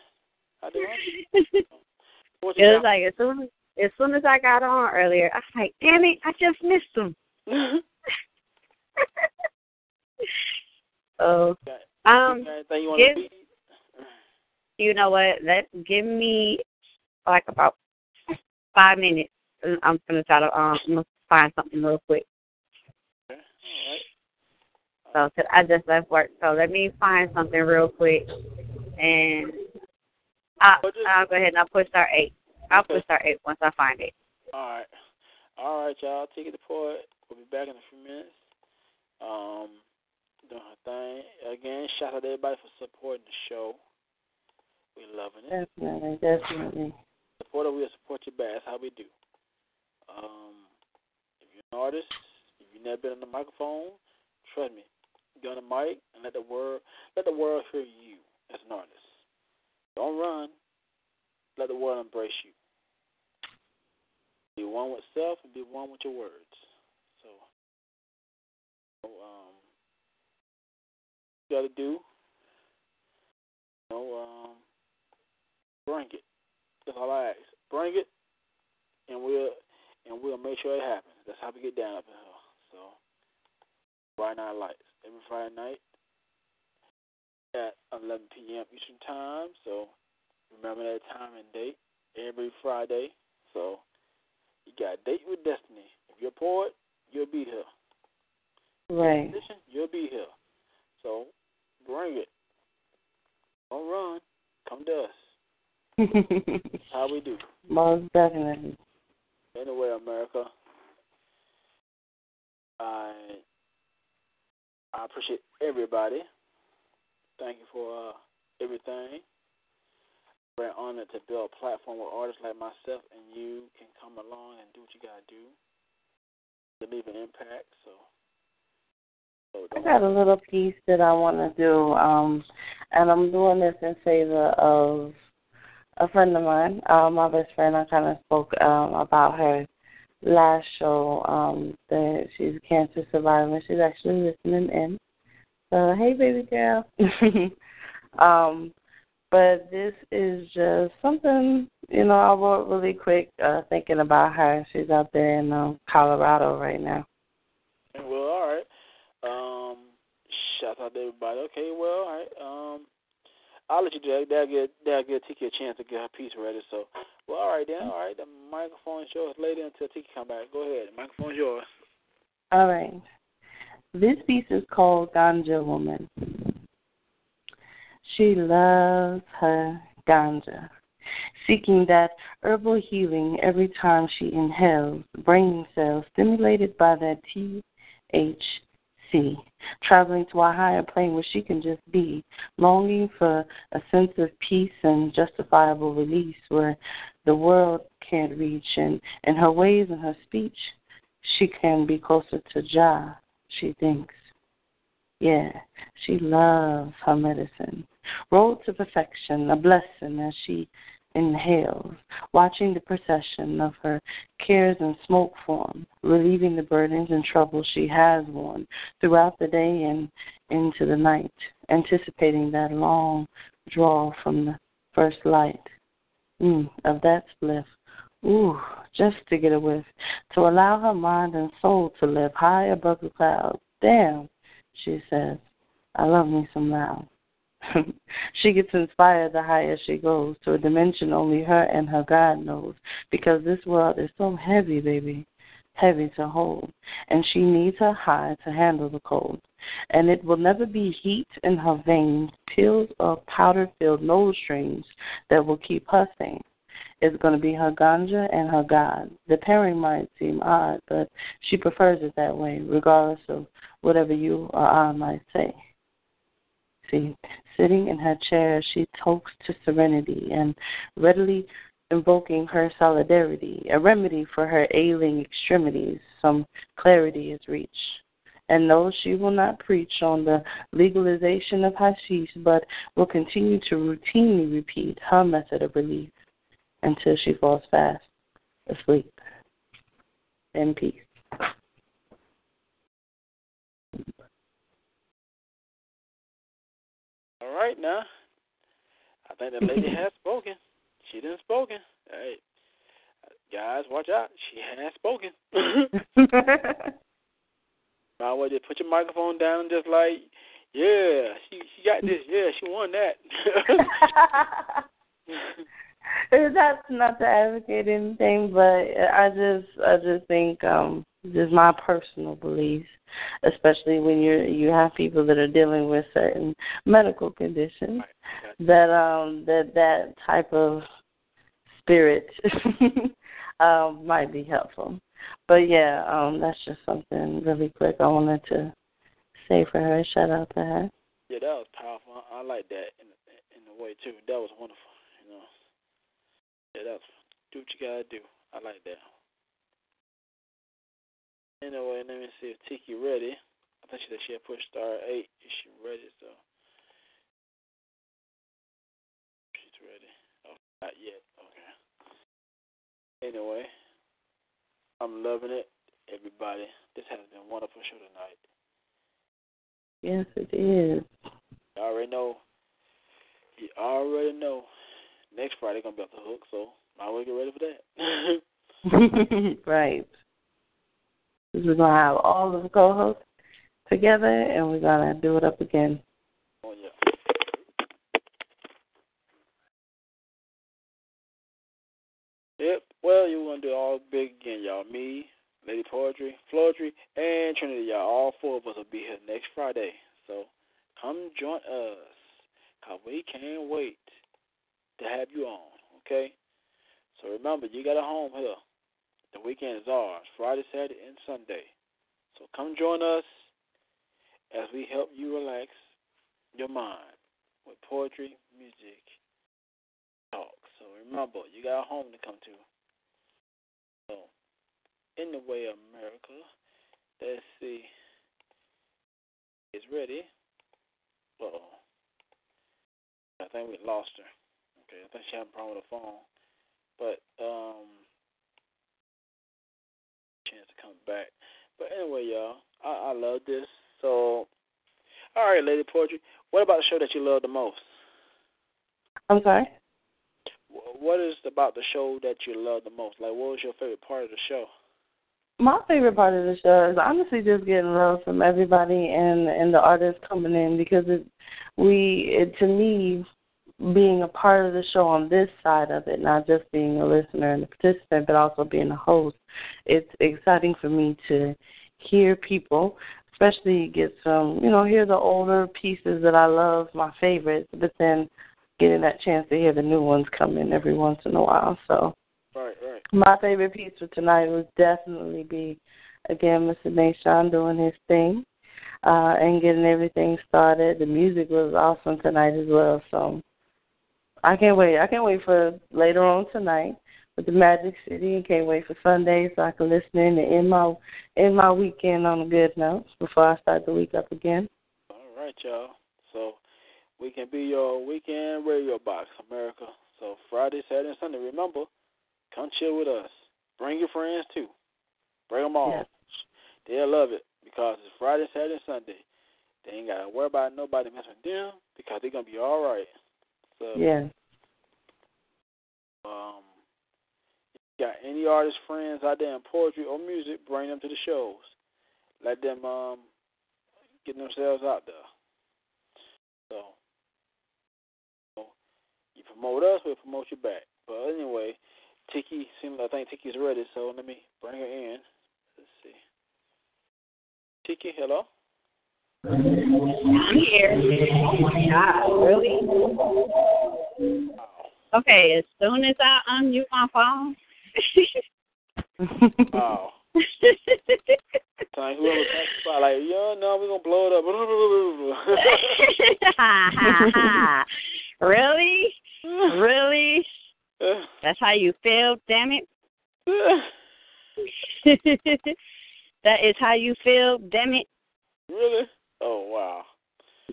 I do. understand. It was like as soon as as soon as I got on earlier, I was like, damn it, I just missed him. Oh, Got- um, you give- you know what? Let give me like about five minutes. I'm gonna try to um find something real quick. Okay. All right. So I just left work, so let me find something real quick, and I just- I'll go ahead and I'll push our eight. I'll Okay. push star eight once I find it. All right. All right, y'all. Take it to poet. We'll be back in a few minutes. Um, doing her thing. Again, shout out to everybody for supporting the show. We loving it. Definitely, definitely. Support it, we'll support you back. That's how we do. Um, if you're an artist, if you've never been on the microphone, trust me, get on the mic and let the world let the world hear you as an artist. Don't run. Let the world embrace you. Be one with self and be one with your words. So, um, got to do. You know, um, bring it. That's all I ask. Bring it, and we'll and we'll make sure it happens. That's how we get down up in here. So, Friday Night Lightz every Friday night at 11 p.m. Eastern Time. So, remember that time and date every Friday. So, you got a date with destiny. If you're a poet, you'll be here. Right. Musician, you'll be here. So, bring it. Don't run. Come to us. How we do. Most definitely. Anyway, America, I I appreciate everybody. Thank you for uh, everything. Very honored to build a platform where artists like myself and you can come along and do what you gotta do to leave an impact. So I got a little piece that I want to do, um, and I'm doing this in favor of a friend of mine, uh, my best friend. I kind of spoke um, about her last show. Um, that she's a cancer survivor. and She's actually listening in. So hey, baby girl. um, but this is just something you know I wrote really quick, uh, thinking about her. She's out there in um, Colorado right now. Well, all right. Um, shout out to everybody. Okay, well, all right. Um, I'll let you do that. That'll that'll give Tiki a chance to get her piece ready. So, well, all right then. All right, the microphone is yours, lady. Until Tiki come back, go ahead. The microphone is yours. All right. This piece is called Ganja Woman. She loves her ganja, seeking that herbal healing every time she inhales, brain cells stimulated by that THC, traveling to a higher plane where she can just be, longing for a sense of peace and justifiable release where the world can't reach, and in her ways and her speech, she can be closer to Jah, she thinks. Yeah, she loves her medicine. Road to perfection, a blessing as she inhales, watching the procession of her cares in smoke form, relieving the burdens and troubles she has worn throughout the day and into the night. anticipating that long draw from the first light mm, of that spliff. Ooh, just to get a whiff, to allow her mind and soul to live high above the clouds. Damn, she says, I love me some loud. she gets inspired the higher she goes to a dimension only her and her God knows, because this world is so heavy, baby, heavy to hold, and she needs her high to handle the cold. And it will never be heat in her veins, pills or powder filled nose strings that will keep her sane. It's going to be her ganja and her God. The pairing might seem odd, but she prefers it that way, regardless of whatever you or I might say. See, sitting in her chair, she talks to serenity and readily invoking her solidarity, a remedy for her ailing extremities. Some clarity is reached. And no, she will not preach on the legalization of hashish, but will continue to routinely repeat her method of relief until she falls fast asleep in peace. All right now. I think that lady has spoken. She done spoken. Hey, guys, watch out. She has spoken. Might well just put your microphone down, just like, yeah, she she got this. Yeah, she won that. That's not to advocate anything, but I just I just think um just my personal beliefs, especially when you're you have people that are dealing with certain medical conditions, that um that that type of spirit um might be helpful. But yeah, um that's just something really quick I wanted to say for her. Shout out to her. yeah, that was powerful. I, I like that in in a way too. That was wonderful. You know. Yeah, that's do what you gotta do. I like that. Anyway, let me see if Tiki ready. I think she said she had pushed star eight. Is she ready? So she's ready. Oh, not yet. Okay. Anyway, I'm loving it, everybody. This has been a wonderful show tonight. Yes, it is. You already know. You already know. Next Friday gonna be off the hook, so I as well get ready for that. right. We're gonna have all of the co-hosts together, and we're gonna do it up again. oh yeah. Yep. Well, you're gonna do it all big again, y'all. Me, Lady Poetry, Floetry, and Trinity, y'all. All four of us will be here next Friday. So come join us, cause we can't wait to have you on. Okay. So remember, you got a home here. The weekend is ours, Friday, Saturday, and Sunday. So come join us as we help you relax your mind with poetry, music, talk. So remember, you got a home to come to. So, in the way of America, let's see. Is ready. Uh oh. I think we lost her. Okay, I think she had a problem with her phone. But um chance to come back. But anyway, y'all, I, I love this. So all right, Lady Poetry. What about the show that you love the most? I'm sorry. What is about the show that you love the most? Like, what was your favorite part of the show? My favorite part of the show is honestly just getting love from everybody and and the artists coming in because it we it to me being a part of the show on this side of it, not just being a listener and a participant, but also being a host. It's exciting for me to hear people, especially get some, you know, hear the older pieces that I love, my favorites, but then getting that chance to hear the new ones come in every once in a while. So Right, right. my favorite piece for tonight would definitely be again Mr. Nation doing his thing uh, and getting everything started. The music was awesome tonight as well, so I can't wait. I can't wait for later on tonight with the Magic City, and can't wait for Sunday so I can listen in and end my end my weekend on a good note before I start the week up again. All right, y'all. So we can be your weekend radio box, America. So Friday, Saturday, and Sunday. Remember, come chill with us. Bring your friends too. Bring them all. Yes. They'll love it because it's Friday, Saturday, and Sunday. they ain't gotta worry about nobody messing with them because they're gonna be all right. So Yeah. um, if you got any artist friends out there in poetry or music, bring them to the shows. Let them um get themselves out there. So, so you promote us, we'll promote you back. But anyway, Tiki seems I think Tiki's ready, so let me bring her in. Let's see. Tiki, hello. I'm here. Oh my God, really? Okay, as soon as I unmute my phone. Like whoever like, yo, no, we're gonna blow it up. really? Really? That's how you feel, damn it? that is how you feel, damn it? really? Oh wow.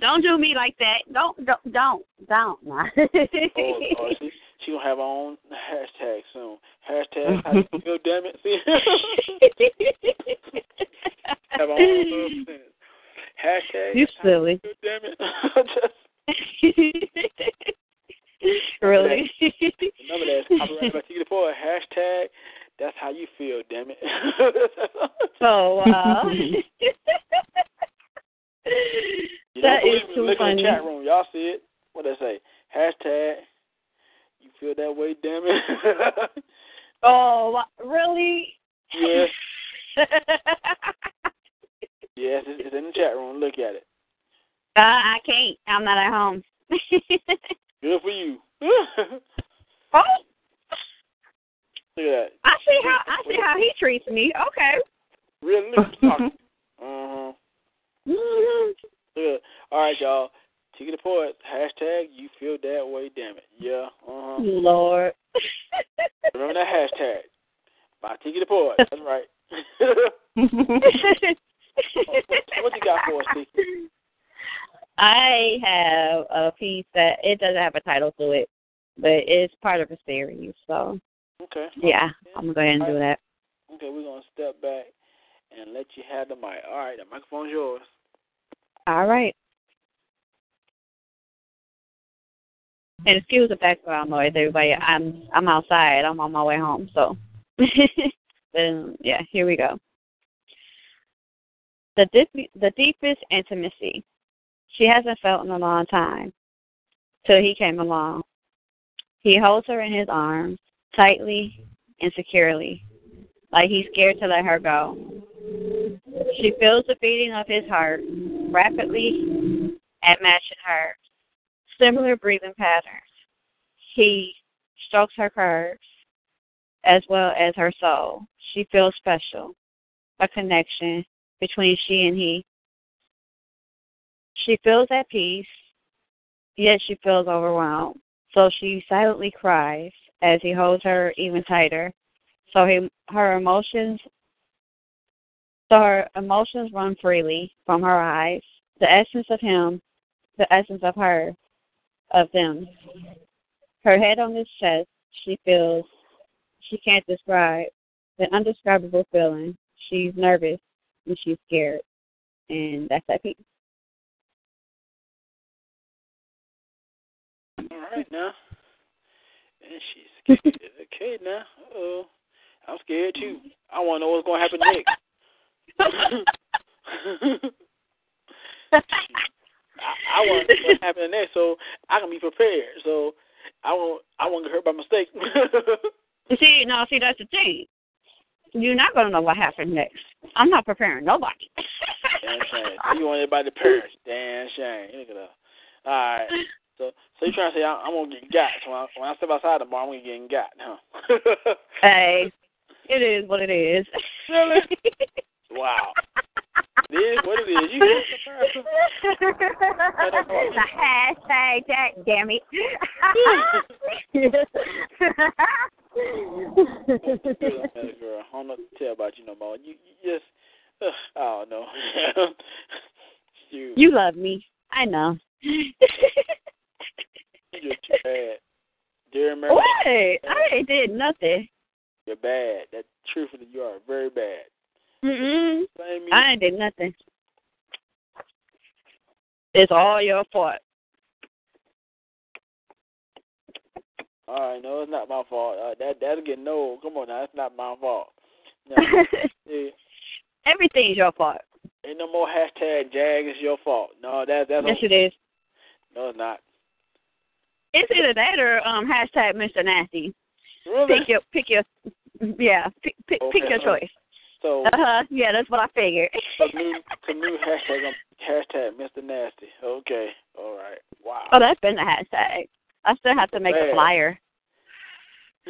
Don't do me like that. Don't, don't, don't, don't. Oh, oh she, she gonna have her own hashtag soon. Hashtag how you feel, damn it. See? have her own. Hashtag you silly. you feel, damn it. Really? remember that. It's copyrighted by Tiki the Poet. Hashtag that's how you feel, damn it. oh wow. That me? too Look in funny. the chat room. Y'all see it? What they say? Hashtag. You feel that way? Damn it. oh, really? yes. Yes, it's, it's in the chat room. Look at it. Uh, I can't. I'm not at home. Good for you. oh, Look at that. I see how I see how he treats me. Okay. Really? Look at talking. Look at All right, y'all. Tiki the Poet. Hashtag. You feel that way? Damn it. Yeah. Uh-huh. Lord. Remember that hashtag. By Tiki the Poet. That's right. what you got for us, Tiki? I have a piece that it doesn't have a title to it, but it's part of a series. So Okay. yeah, I'm gonna go ahead and do that. Okay, we're gonna step back and let you have the mic. All right, the microphone's yours. All right. And excuse the background noise, everybody. I'm I'm outside. I'm on my way home. So, then yeah, here we go. The deep, the deepest intimacy she hasn't felt in a long time. Till he came along. He holds her in his arms tightly and securely, like he's scared to let her go. She feels the beating of his heart rapidly at matching hers. Similar breathing patterns. He strokes her curves as well as her soul. She feels special, a connection between she and he. She feels at peace, yet she feels overwhelmed. So she silently cries as he holds her even tighter. So he, her emotions so her emotions run freely from her eyes. The essence of him, the essence of her, of them. Her head on his chest, she feels she can't describe the undescribable feeling. She's nervous and she's scared. And that's that piece. All right now. And she's scared. okay now. Uh-oh. I'm scared too. I wanna know what's gonna happen next. I, I want to know what's happening next, so I can be prepared. So I won't. I won't get hurt by mistake. You see, no, see, that's the thing. You're not going to know what happens next. I'm not preparing nobody. Damn shame. You want everybody to perish. Damn shame. Look at that. All right. So, so you trying to say I'm, I'm gonna get got? So when I, when I step outside the bar, I'm gonna get got, huh? hey, it is what it is. Really? Wow. It is what it is. You the hashtag that damn it. girl. I don't know what to tell about you no more. You, you just, ugh, I don't know. you, you love me. I know. you just too bad. Dear America, What? I ain't did nothing. you're bad. That truthfully, you are very bad. Mm-mm. I ain't did nothing. It's all your fault. All right, no, it's not my fault. Uh, that that'll get no. Come on now, it's not my fault. No, see, Everything's your fault. ain't no more hashtag Jag is your fault. No, that that's Yes, it is. no, it's not. It's either that or um hashtag Mr. Nasty. Really? Pick your pick your yeah pick pick, pick your choice. So Uh huh. Yeah, that's what I figured. a new a new hashtag um, hashtag Mr. Nasty. Okay, all right. Wow. oh, that's been the hashtag. I still have to make a flyer.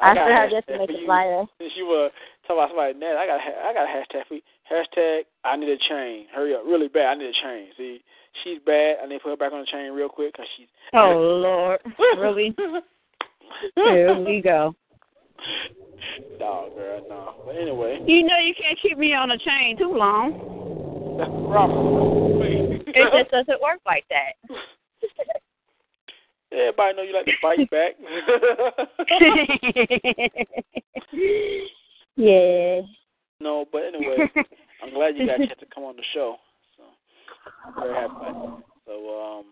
I, got still have just to make for a you. flyer. Since you were talking about somebody nasty, I got a, I got a hashtag for you. Hashtag I need a chain. Hurry up, really bad. I need a chain. See, she's bad. I need to put her back on the chain real quick because she's. Oh Lord, really? Here we go. No, girl, no. But anyway, You know you can't keep me on a chain too long. that's the problem. It just doesn't work like that. Everybody know you like to bite back. yeah. no, but anyway, I'm glad you got a chance to come on the show. So I'm very happy about that. So um,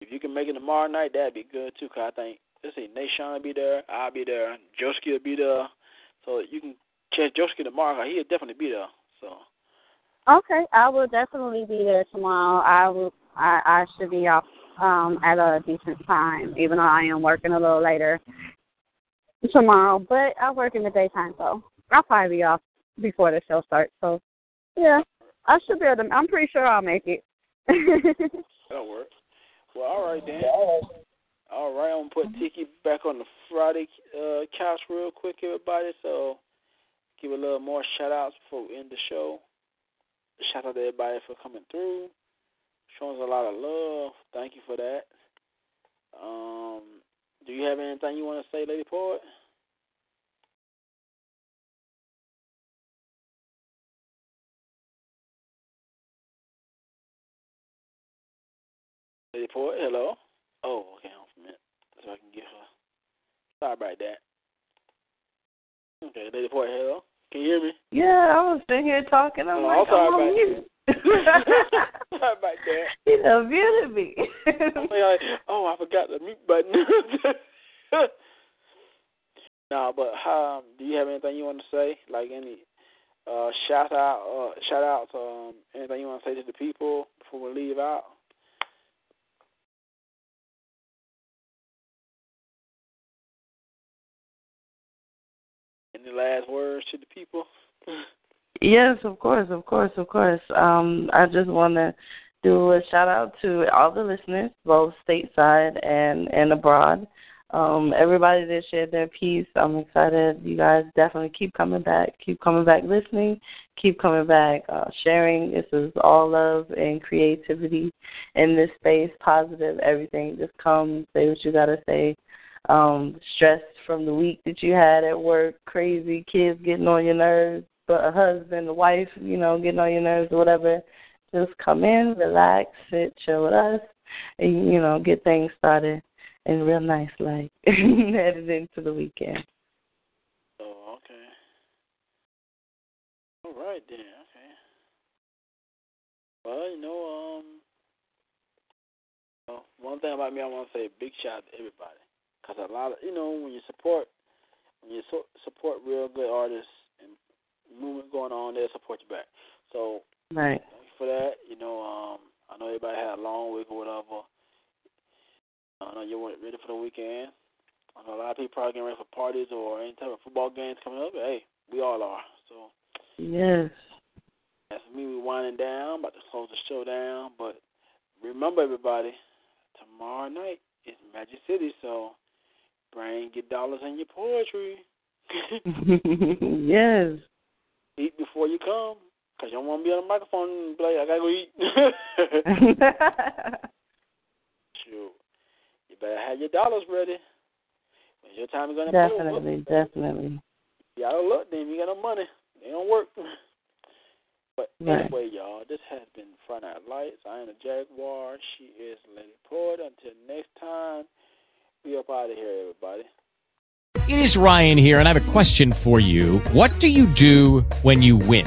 if you can make it tomorrow night, that'd be good too. Cause I think let's see, Nation will be there, I'll be there, Joski will be there. So you can catch Joski tomorrow. Cause he'll definitely be there. So Okay, I will definitely be there tomorrow. I will. I, I should be off um at a decent time, even though I am working a little later tomorrow. But I work in the daytime, so I'll probably be off before the show starts. So yeah, I should be able to. I'm pretty sure I'll make it. that'll work. Well, all right then. All right, I'm gonna put Tiki back on the Friday uh, couch real quick, everybody. So give a little more shout outs before we end the show. Shout out to everybody for coming through, showing us a lot of love. Thank you for that. Um, do you have anything you want to say, Lady Poet? Lady Poet, hello. Oh, okay, hold on a minute, so I can get her. Sorry about that. Okay, Lady Poet, hello. Can you hear me? Yeah, I was sitting here talking. I'm Oh, like, I'm sorry I'm on about mute. Sorry about that. you know, muted me. I'm like, oh, I forgot the mute button. no, but um, do you have anything you want to say? Like any uh, shout out, uh, shout outs, um, anything you want to say to the people before we leave out? Any last words to the people? Yes, of course, of course, of course. Um, I just want to do a shout out to all the listeners, both stateside and and abroad. Um, everybody that shared their piece, I'm excited. You guys definitely keep coming back, keep coming back, listening, keep coming back, uh, sharing. This is all love and creativity in this space, positive. Everything just come, say what you gotta say. Um, stress from the week that you had at work, crazy kids getting on your nerves but a husband, a wife, you know, getting on your nerves or whatever, just come in, relax, sit, chill with us, and you know, get things started and real nice, like headed into the weekend. Oh, okay. All right then. Okay. Well, you know, um, well, one thing about me, I want to say big shout out to everybody, cause a lot of, you know, when you support, when you so, support real good artists and movement going on, they'll support you back. So Right. thank you for that. You know, um, I know everybody had a long week or whatever. I know you weren't ready for the weekend. I know a lot of people probably getting ready for parties or any type of football games coming up. But hey, we all are. So Yes. for me, we winding down, about to close the show down. But remember, everybody, tomorrow night is Magic City, so bring your dollars and your poetry. yes. Eat before you come, cause you don't want to be on the microphone and like, I gotta go eat. Shoot, you better have your dollars ready. When your time is gonna definitely, definitely. You gotta look, then if you got no money, they don't work. But Right. anyway, y'all, this has been Friday Night Lightz. I am the Jaguar. She is Lady Poet. Until next time, we up out of here, everybody. It is Ryan here, and I have a question for you. What do you do when you win?